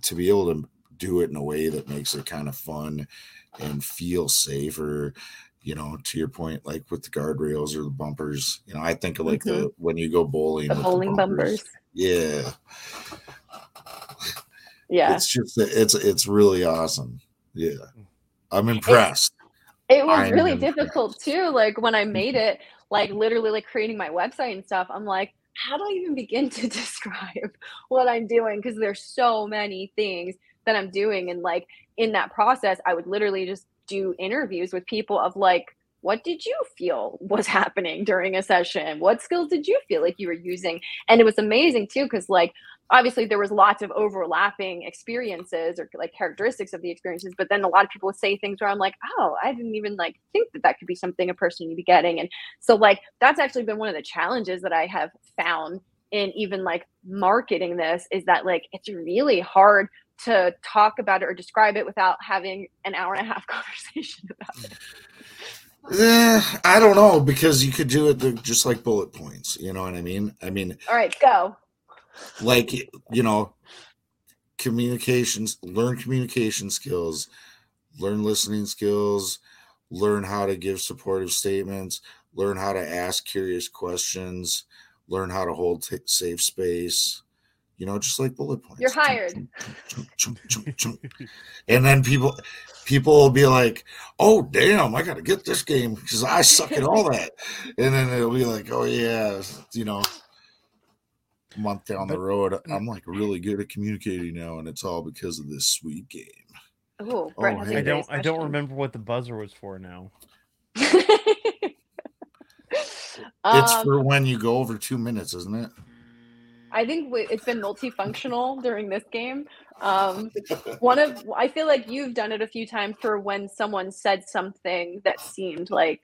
to be able to do it in a way that makes it kind of fun and feel safer you know to your point like with the guardrails or the bumpers you know i think of like the when you go bowling Mm-hmm. the bowling bumpers yeah yeah it's just it's it's really awesome yeah i'm impressed It was I'm really impressed. difficult too. Like when I made it, like literally like creating my website and stuff, I'm like, how do I even begin to describe what I'm doing? Because there's so many things that I'm doing. And like in that process, I would literally just do interviews with people of like, what did you feel was happening during a session? What skills did you feel like you were using? And it was amazing too, because like obviously there was lots of overlapping experiences or like characteristics of the experiences but then a lot of people would say things where i'm like oh i didn't even like think that that could be something a person would be getting and so like that's actually been one of the challenges that i have found in even like marketing this is that like it's really hard to talk about it or describe it without having an hour and a half conversation about it Eh, I don't know because you could do it just like bullet points. You know what I mean? I mean, all right go like you know, communications. Learn communication skills. Learn listening skills. Learn how to give supportive statements. Learn how to ask curious questions. Learn how to hold t- safe space. You know, just like bullet points. You're hired. chunk, chunk, chunk, chunk, chunk. and then people people will be like, "Oh, damn, I got to get this game because I suck at all that." And then it'll be like, "Oh yeah, you know." Month down the road, I'm like really good at communicating now, and it's all because of this sweet game. oh Brett Oh, hey. a I don't. I don't remember what the buzzer was for now. It's Um, for when you go over two minutes, isn't it? I think it's been multifunctional during this game. Um, one of I feel like you've done it a few times for when someone said something that seemed like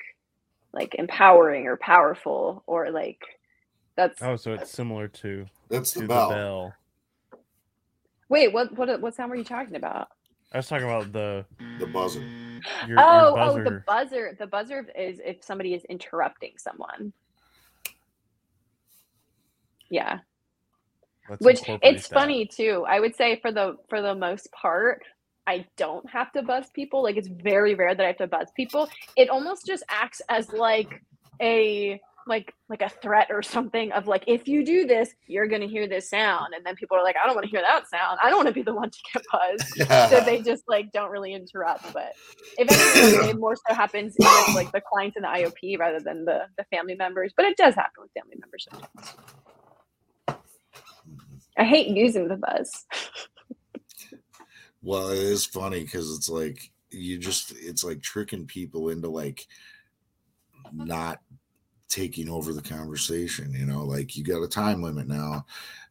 like empowering or powerful or like that's Oh, so it's similar to, That's to the the bell. bell. wait what what what sound were you talking about? I was talking about the The buzzer. your, oh your oh the buzzer the buzzer is if somebody is interrupting someone. Yeah. Let's which it's that. funny too i would say for the for the most part i don't have to buzz people like it's very rare that i have to buzz people. It almost just acts as like a like like a threat or something of like if you do this you're gonna hear this sound. And then people are like i don't want to hear that sound. I don't want to be the one to get buzzed. So they just like don't really interrupt. But if anything it more so happens with like the clients and the iop rather than the the family members. But it does happen with family members sometimes i hate using the buzz Well, it is funny because it's like you just it's like tricking people into like not taking over the conversation, you know, like you got a time limit now.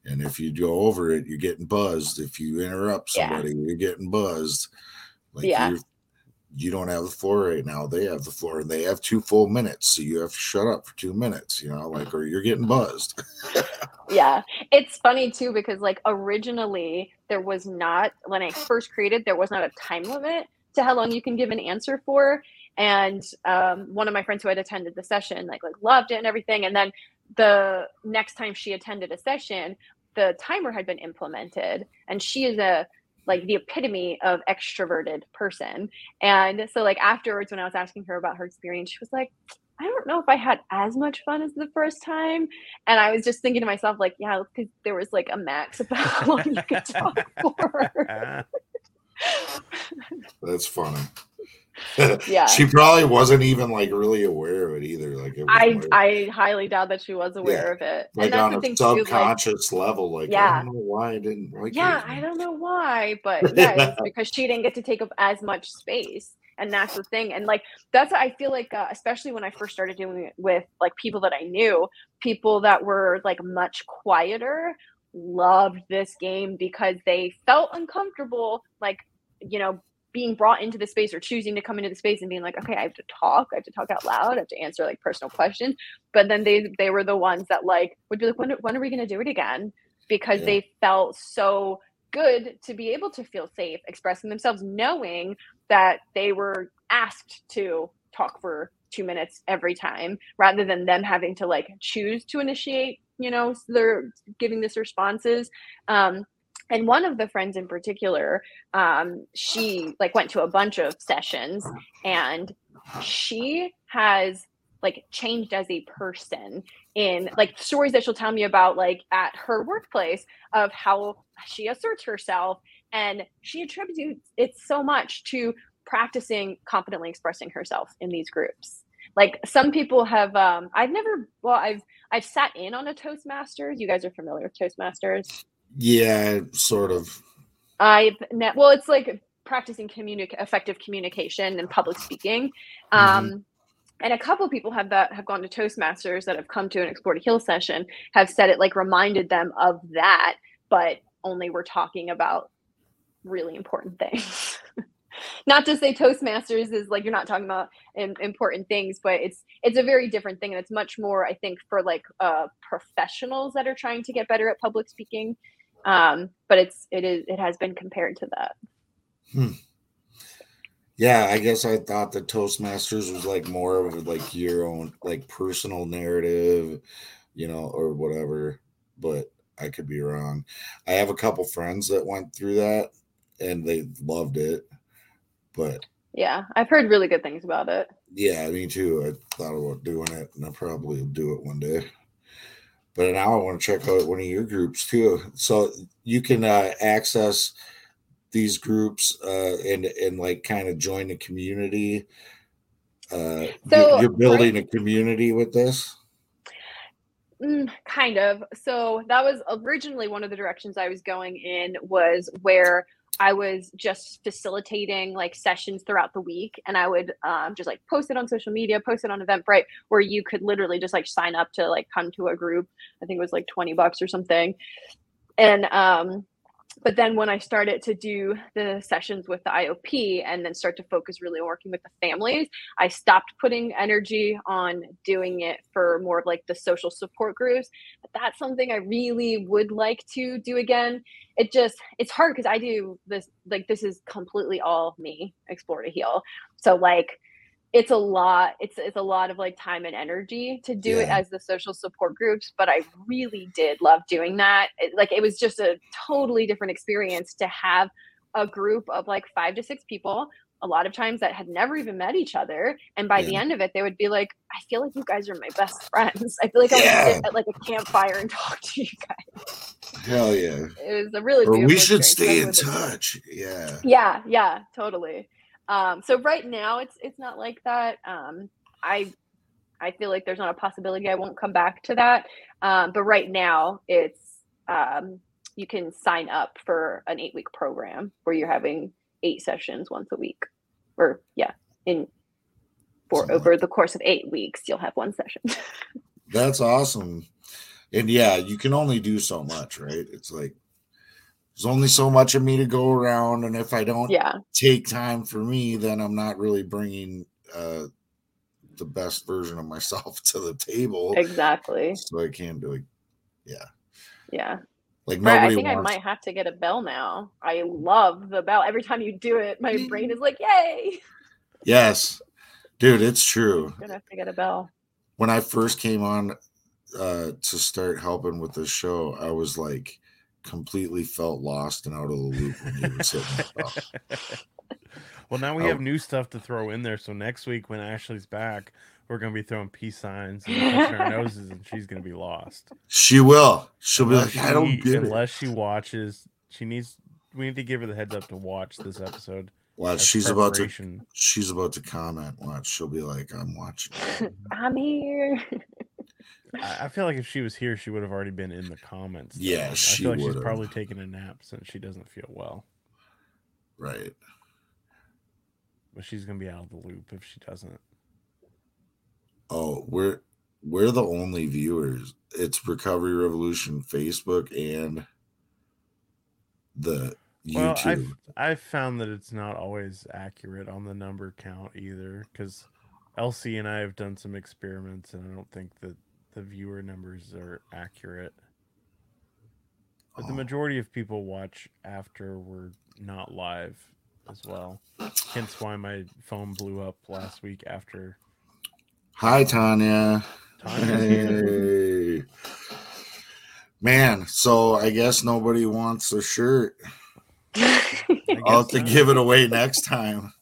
And if you go over it, you're getting buzzed. If you interrupt Yeah. somebody, you're getting buzzed. Like Yeah. you're you don't have the floor right now. They have the floor and they have two full minutes. So you have to shut up for two minutes, you know, like or you're getting buzzed. yeah it's funny too because like originally there was not when i first created there was not a time limit to how long you can give an answer for and um, one of my friends who had attended the session like like loved it and everything and then the next time she attended a session the timer had been implemented and she is a like the epitome of extroverted person and so like afterwards when i was asking her about her experience she was like I don't know if I had as much fun as the first time. And I was just thinking to myself, like, yeah, because there was like a max about how long you could talk for. That's funny. Yeah. she probably wasn't even like really aware of it either. Like it I I highly doubt that she was aware of it. like on a thing too, like, subconscious level. Like I Yeah. don't know why I didn't like yeah. I don't know why, but yeah, because she didn't get to take up as much space. And that's the thing. And like, that's, I feel like, uh, especially when I first started doing it with like people that I knew, people that were like much quieter loved this game because they felt uncomfortable, like, you know, being brought into the space or choosing to come into the space and being like, okay, I have to talk, I have to talk out loud, I have to answer like personal questions. But then they they were the ones that like would be like, when when are we gonna do it again? Because Yeah. they felt so good to be able to feel safe expressing themselves, knowing that they were asked to talk for two minutes every time rather than them having to like choose to initiate, you know, their giving this responses. Um, and one of the friends in particular um, she like went to a bunch of sessions and she has like changed as a person in like stories that she'll tell me about like at her workplace of how she asserts herself and she attributes it so much to practicing confidently expressing herself in these groups. Like some people have um i've never well i've i've sat in on a toastmasters. You guys are familiar with toastmasters Yeah, sort of. I've ne- well, it's like practicing communic- effective communication and public speaking. Um, And a couple people have that have gone to Toastmasters that have come to an Explore to Heal session have said it like reminded them of that, but only we're talking about really important things. not to say Toastmasters is like you're not talking about im- important things, but it's it's a very different thing, and it's much more I think for like uh, professionals that are trying to get better at public speaking um but it's it is it has been compared to that Yeah, I guess I thought the Toastmasters was like more of like your own like personal narrative, you know, or whatever. But I could be wrong. I have a couple friends that went through that and they loved it. But yeah i've heard really good things about it yeah, me too. I thought about doing it and I probably will do it one day. But now I want to check out one of your groups too. So you can uh, access these groups uh, and and like kind of join the community. Uh, So, you're building a community with this. Mm, kind of so that was originally one of the directions i was going in was where i was just facilitating like sessions throughout the week and i would um, just like post it on social media post it on eventbrite where you could literally just like sign up to like come to a group. I think it was like 20 bucks or something. And um but then when I started to do the sessions with the IOP and then start to focus really on working with the families, I stopped putting energy on doing it for more of like the social support groups. But that's something I really would like to do again. It just it's hard because I do this like this is completely all me, explore to heal. So like it's a lot it's it's a lot of like time and energy to do it as the social support groups but i really did love doing that it, like it was just a totally different experience to have a group of like five to six people a lot of times that had never even met each other and by the end of it they would be like i feel like you guys are my best friends i feel like i Yeah. to sit at like a campfire and talk to you guys Hell yeah! it was a really we should stay in especially with the- touch. Yeah. yeah yeah totally um so right now it's it's not like that um i i feel like there's not a possibility i won't come back to that um but right now it's um you can sign up for an eight week program where you're having eight sessions once a week or yeah in for Something like over the course of eight weeks you'll have one session That's awesome. And yeah, you can only do so much, right? It's like there's only so much of me to go around, and if I don't yeah take time for me, then I'm not really bringing uh, the best version of myself to the table. exactly So I can't do it. yeah Yeah. Like Right, nobody I think I might have to get a bell now. I love the bell. Every time you do it, my brain is like, "Yay!" Yes, dude, it's true. gonna have to get a bell. When I first came on uh, to start helping with the show, I was like completely felt lost and out of the loop when you were sitting well, now we Oh. have new stuff to throw in there. So next week when Ashley's back, we're gonna be throwing peace signs and touching our noses, and she's gonna be lost. She will. She'll be Unless like, I don't she- get it. unless she watches. She needs. We need to give her the heads up to watch this episode. Watch, she's about to she's about to comment. Watch, she'll be like, I'm watching. I'm here. I I feel like if she was here, she would have already been in the comments. though. Yeah, I she feel like she's would've. probably taking a nap since she doesn't feel well. Right. But she's gonna be out of the loop if she doesn't. Oh, we're we're the only viewers. It's Recovery Revolution Facebook and the Well, YouTube. I've I've found that it's not always accurate on the number count either, because Elsie and I have done some experiments, and I don't think that the viewer numbers are accurate. But the Oh. majority of people watch after we're not live as well. Hence why my phone blew up last week after Hi, Tanya. Tanya's. Hey. Man, so I guess nobody wants a shirt. I I'll have to not. give it away next time.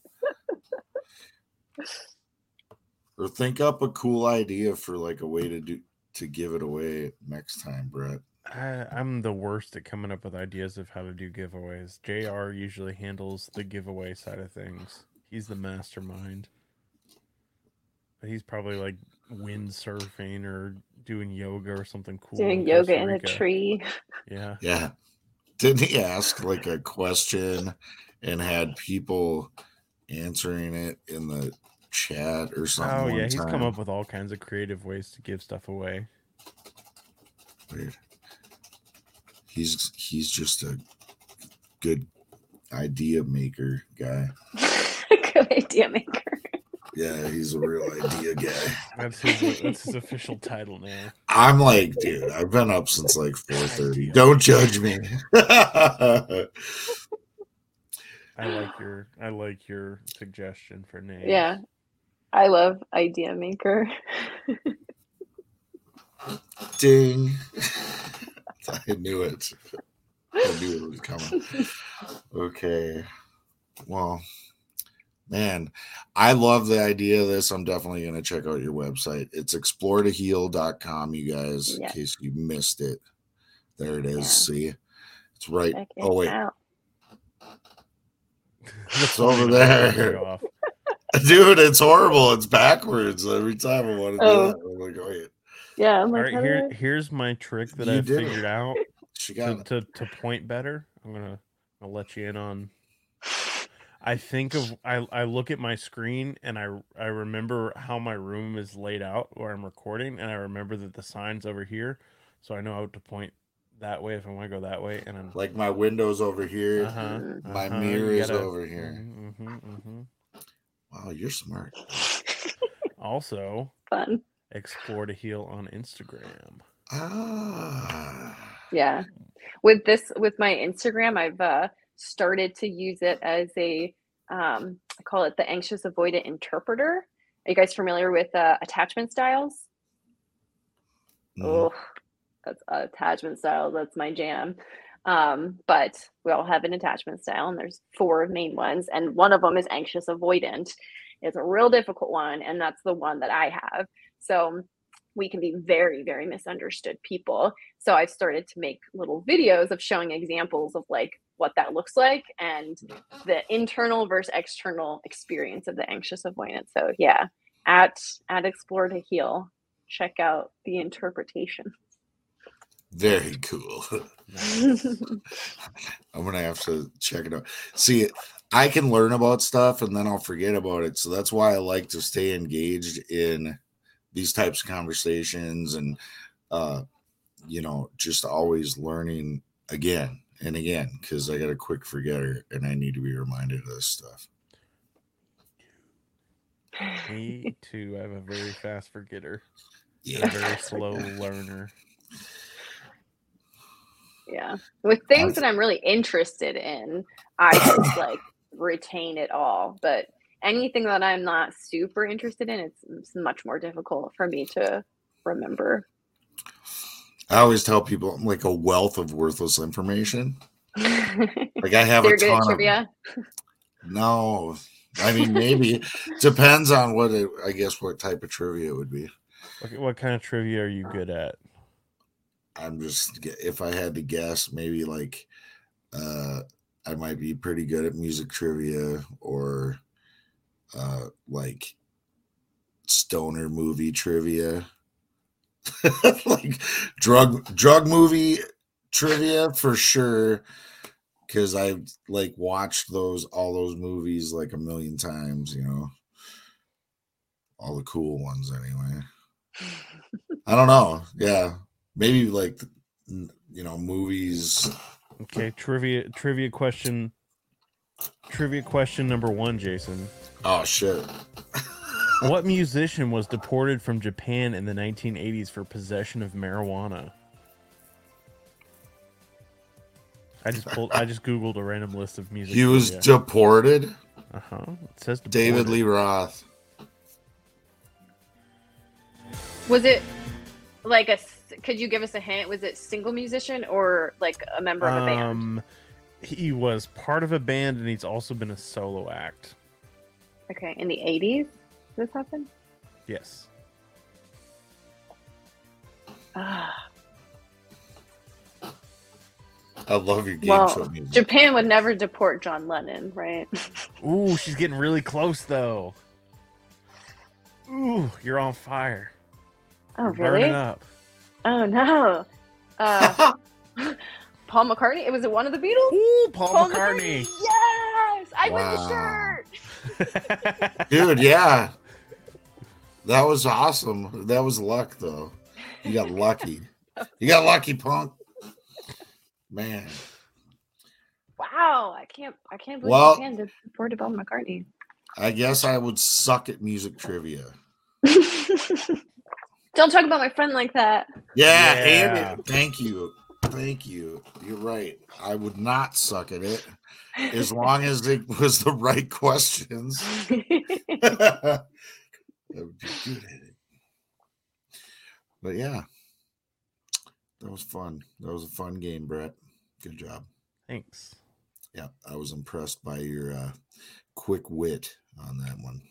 Or think up a cool idea for like a way to do to give it away next time, Brett. I, I'm the worst at coming up with ideas of how to do giveaways. JR usually handles the giveaway side of things. He's the mastermind. But he's probably like windsurfing or doing yoga or something cool. Doing in yoga in a tree. Yeah. Yeah. Didn't he ask like a question and had people answering it in the chat or something? Oh yeah, he's time? come up with all kinds of creative ways to give stuff away. Weird. He's he's just a good idea maker guy. Good idea maker. Yeah, he's a real idea guy. That's his that's his official title now. I'm like, dude, I've been up since like 4:30. Don't judge me. I like your I like your suggestion for name. Yeah. I love idea maker. Ding. I knew it. I knew it was coming. Okay. Well, man, I love the idea of this. I'm definitely going to check out your website. It's exploretoheal.com, you guys, Yeah. in case you missed it. There it is. Yeah. See? It's right. Check oh, it Oh, wait. out. it's over there. Off. Dude, it's horrible. It's backwards every time I want to do Oh. that. I'm like, oh, yeah. Yeah, I'm All like, right, here I- here's my trick that You I've did it. figured out She to, got it. to to point better. I'm gonna I'll let you in on. I think of I I look at my screen and I I remember how my room is laid out where I'm recording and I remember that the sign's over here, so I know how to point that way if I want to go that way and I'm Like my window's over here. uh-huh, Mm. My uh-huh, mirror is gotta- over here. mhm, mhm, mhm. Wow, you're smart. Also, fun. explore to heal on Instagram. Ah. Yeah. With this with my Instagram, I've uh started to use it as a um I call it the anxious avoidant interpreter. Are you guys familiar with uh, attachment styles? Mhm. Oh, that's uh, attachment style. That's my jam. Um, but we all have an attachment style, and there's four main ones, and one of them is anxious avoidant. It's a real difficult one, and that's the one that I have. So we can be very, very misunderstood people. So I've started to make little videos of showing examples of like what that looks like and the internal versus external experience of the anxious avoidant. So yeah, at at Explore to Heal, check out the interpretation. Very cool. I'm gonna have to check it out. See, I can learn about stuff and then I'll forget about it. So that's why I like to stay engaged in these types of conversations and uh you know, just always learning again and again because I got a quick forgetter and I need to be reminded of this stuff. Me too. I have a very fast forgetter. Yeah. a very slow learner. Yeah. With things that I'm really interested in, I just like retain it all. But anything that I'm not super interested in, it's, it's much more difficult for me to remember. I always tell people I'm like a wealth of worthless information. Like I have a good at ton of trivia. no, I mean, maybe depends on what it. I guess what type of trivia it would be. What, what kind of trivia are you good at? I'm just if I had to guess, maybe like uh I might be pretty good at music trivia or uh like stoner movie trivia. like drug drug movie trivia for sure because I've like watched those all those movies like a million times, you know. All the cool ones anyway. I don't know. Yeah. Maybe like you know, movies. Okay, trivia trivia question trivia question number 1, Jason. Oh shit. what musician was deported from Japan in the 1980s for possession of marijuana? I just pulled. I just googled a random list of music. He was deported. Uh huh. It says deported. David Lee Roth. Was it like a? Could you give us a hint? Was it single musician or like a member of a band? Um, he was part of a band, and he's also been a solo act. Okay, in the eighties, this happened. Yes. Ah. I love your game well, show music. Japan would never deport John Lennon, right? Ooh, she's getting really close though. Ooh, you're on fire. Oh, you're really? Burning up. Oh no. Uh, Paul McCartney. It was it one of the Beatles. Ooh, Paul, Paul McCartney. McCartney. Yes, I wow. win the shirt. Dude, yeah, that was awesome. That was luck, though. You got lucky. You got lucky, punk. Man. Wow, I can't I can't believe well, Japan did support Paul McCartney. I guess I would suck at music trivia. Don't talk about my friend like that. Yeah, yeah. thank you. Thank you. You're right. I would not suck at it as long as it was the right questions. I would be good at it. but yeah. That was fun. That was a fun game, Brett. Good job. Thanks. Yeah, I was impressed by your uh, quick wit on that one.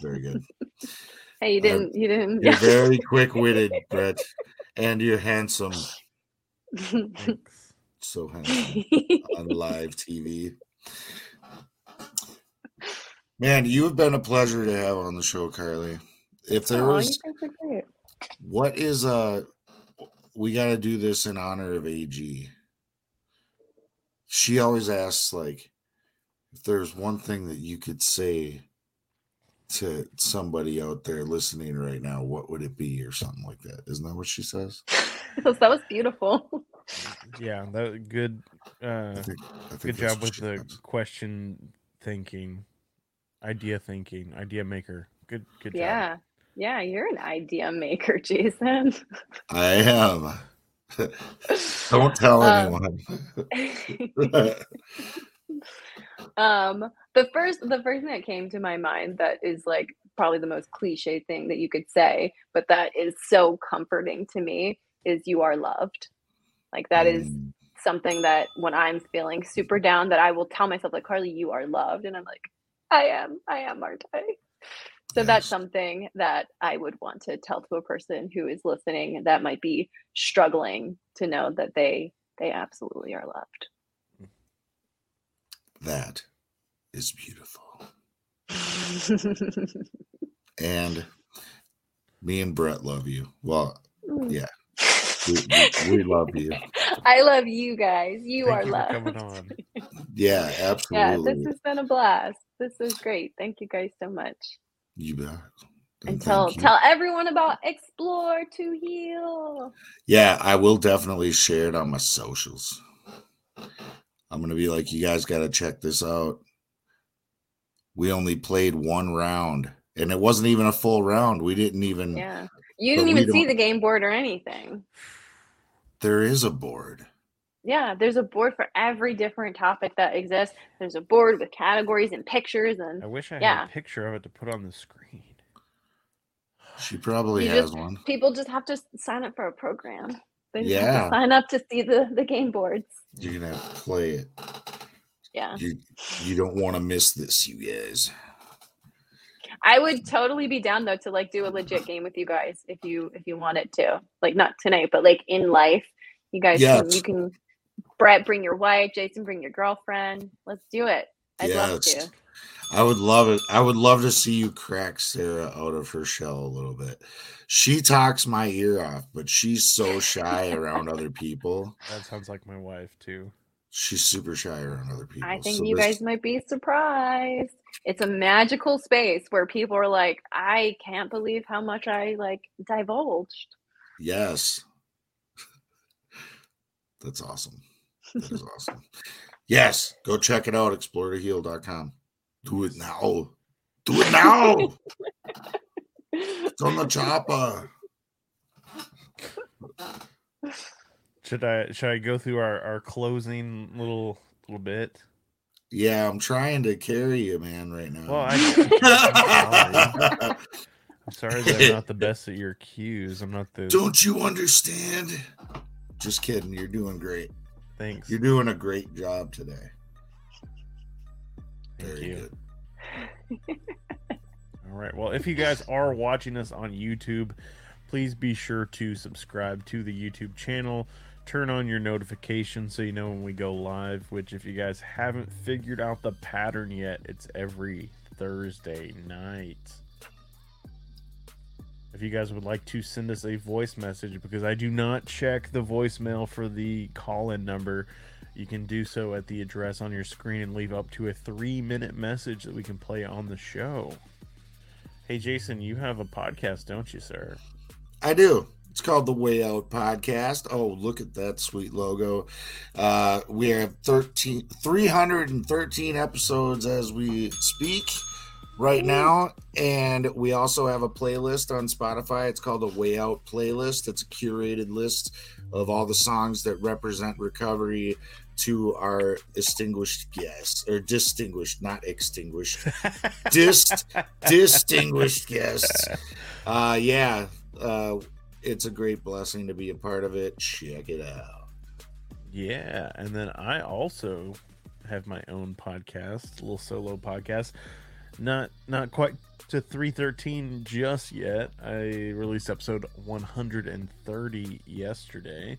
Very good. Hey, you didn't. Uh, you didn't. You're very quick witted, Brett, and you're handsome. so handsome on live TV. Man, you have been a pleasure to have on the show, Carly. If there oh, was, what is uh we got to do this in honor of AG. She always asks, like, if there's one thing that you could say to somebody out there listening right now, what would it be, or something like that? Isn't that what she says? that was beautiful. Yeah, that good. Uh, I think, I think good job with the meant. question thinking, idea thinking, idea maker. Good, good job. Yeah. Yeah, you're an idea maker, Jason. I am. Don't tell um, anyone. Um, the first the first thing that came to my mind that is like probably the most cliche thing that you could say, but that is so comforting to me is you are loved. Like that mm. something that when I'm feeling super down, that I will tell myself like Carly, you are loved, and I'm like, I am, I am, aren't I? So yes. that's something that I would want to tell to a person who is listening that might be struggling to know that they they absolutely are loved. That is beautiful. and me and Brett love you. Well, mm. yeah. We, we, we love you. I love you guys. You Thank are you loved. yeah, absolutely. Yeah, this has been a blast. This is great. Thank you guys so much. You bet. And, tell tell everyone about Explore to Heal. Yeah, I will definitely share it on my socials. I'm gonna be like, you guys got to check this out. We only played one round, and it wasn't even a full round. We didn't even. Yeah, you didn't even see the game board or anything. There is a board. Yeah, there's a board for every different topic that exists. There's a board with categories and pictures and I wish I yeah. had a picture of it to put on the screen. She probably you has just, one. People just have to sign up for a program. They yeah. sign up to see the, the game boards. You're gonna have to play it. Yeah. You you don't want to miss this, you guys. I would totally be down though to like do a legit game with you guys if you if you wanted to. Like not tonight, but like in life. You guys can you can Brett bring your wife, Jason bring your girlfriend. Let's do it. I'd love to. I would love it. I would love to see you crack Sarah out of her shell a little bit. She talks my ear off, but she's so shy around other people. That sounds like my wife too. She's super shy around other people. I think So you this- guys might be surprised. It's a magical space where people are like, I can't believe how much I like divulged. Yes. That's awesome. That is awesome. Yes, go check it out, exploretoheal.com. Do it now. Do it now. it's on the chopper. Should I should I go through our, our closing little little bit? Yeah, I'm trying to carry you, man, right now. Well, I, I'm sorry. I'm sorry that I'm not the best at your cues. I'm not the Don't you understand? Just kidding. You're doing great. thanks. You're doing a great job today. Thank Very you. good. All right. Well, if you guys are watching us on YouTube, please be sure to subscribe to the YouTube channel. Turn on your notifications so you know when we go live, which, if you guys haven't figured out the pattern yet, it's every Thursday night. If you guys would like to send us a voice message, because I do not check the voicemail for the call in number, you can do so at the address on your screen and leave up to a three minute message that we can play on the show. Hey, Jason, you have a podcast, don't you, sir? I do. It's called the Way Out Podcast. Oh, look at that sweet logo. Uh, we have 13, 313 episodes as we speak right now. And we also have a playlist on Spotify. It's called the Way Out Playlist. It's a curated list of all the songs that represent recovery to our distinguished guests, or distinguished, not extinguished, Dis- distinguished guests. Uh, yeah, uh, it's a great blessing to be a part of it. Check it out. Yeah, and then I also have my own podcast, a little solo podcast. Not not quite to 313 just yet. I released episode 130 yesterday.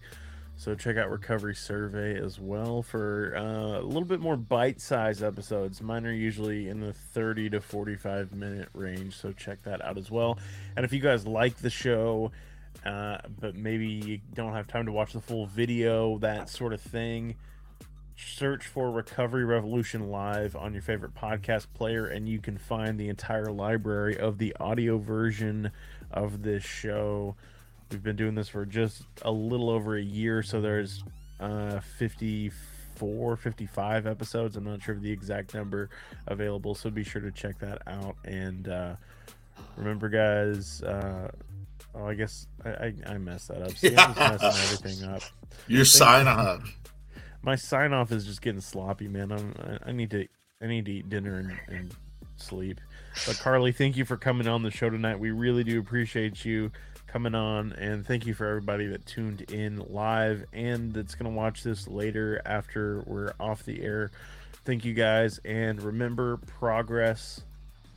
So check out Recovery Survey as well for uh, a little bit more bite-sized episodes. Mine are usually in the 30 to 45 minute range, so check that out as well. And if you guys like the show, uh, but maybe you don't have time to watch the full video, that sort of thing, search for Recovery Revolution Live on your favorite podcast player, and you can find the entire library of the audio version of this show. We've been doing this for just a little over a year, so there's uh, 54, 55 episodes. I'm not sure of the exact number available, so be sure to check that out. And uh, remember, guys, uh, oh, I guess I, I, I messed that up. See, I'm just messing everything up Your sign off. my sign off is just getting sloppy, man. I'm, I- I need to I need to eat dinner and, and sleep. But Carly, thank you for coming on the show tonight. We really do appreciate you coming on, and thank you for everybody that tuned in live and that's gonna watch this later after we're off the air. Thank you guys, and remember progress,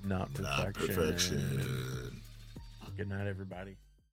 not Not perfection. perfection. Good night, everybody.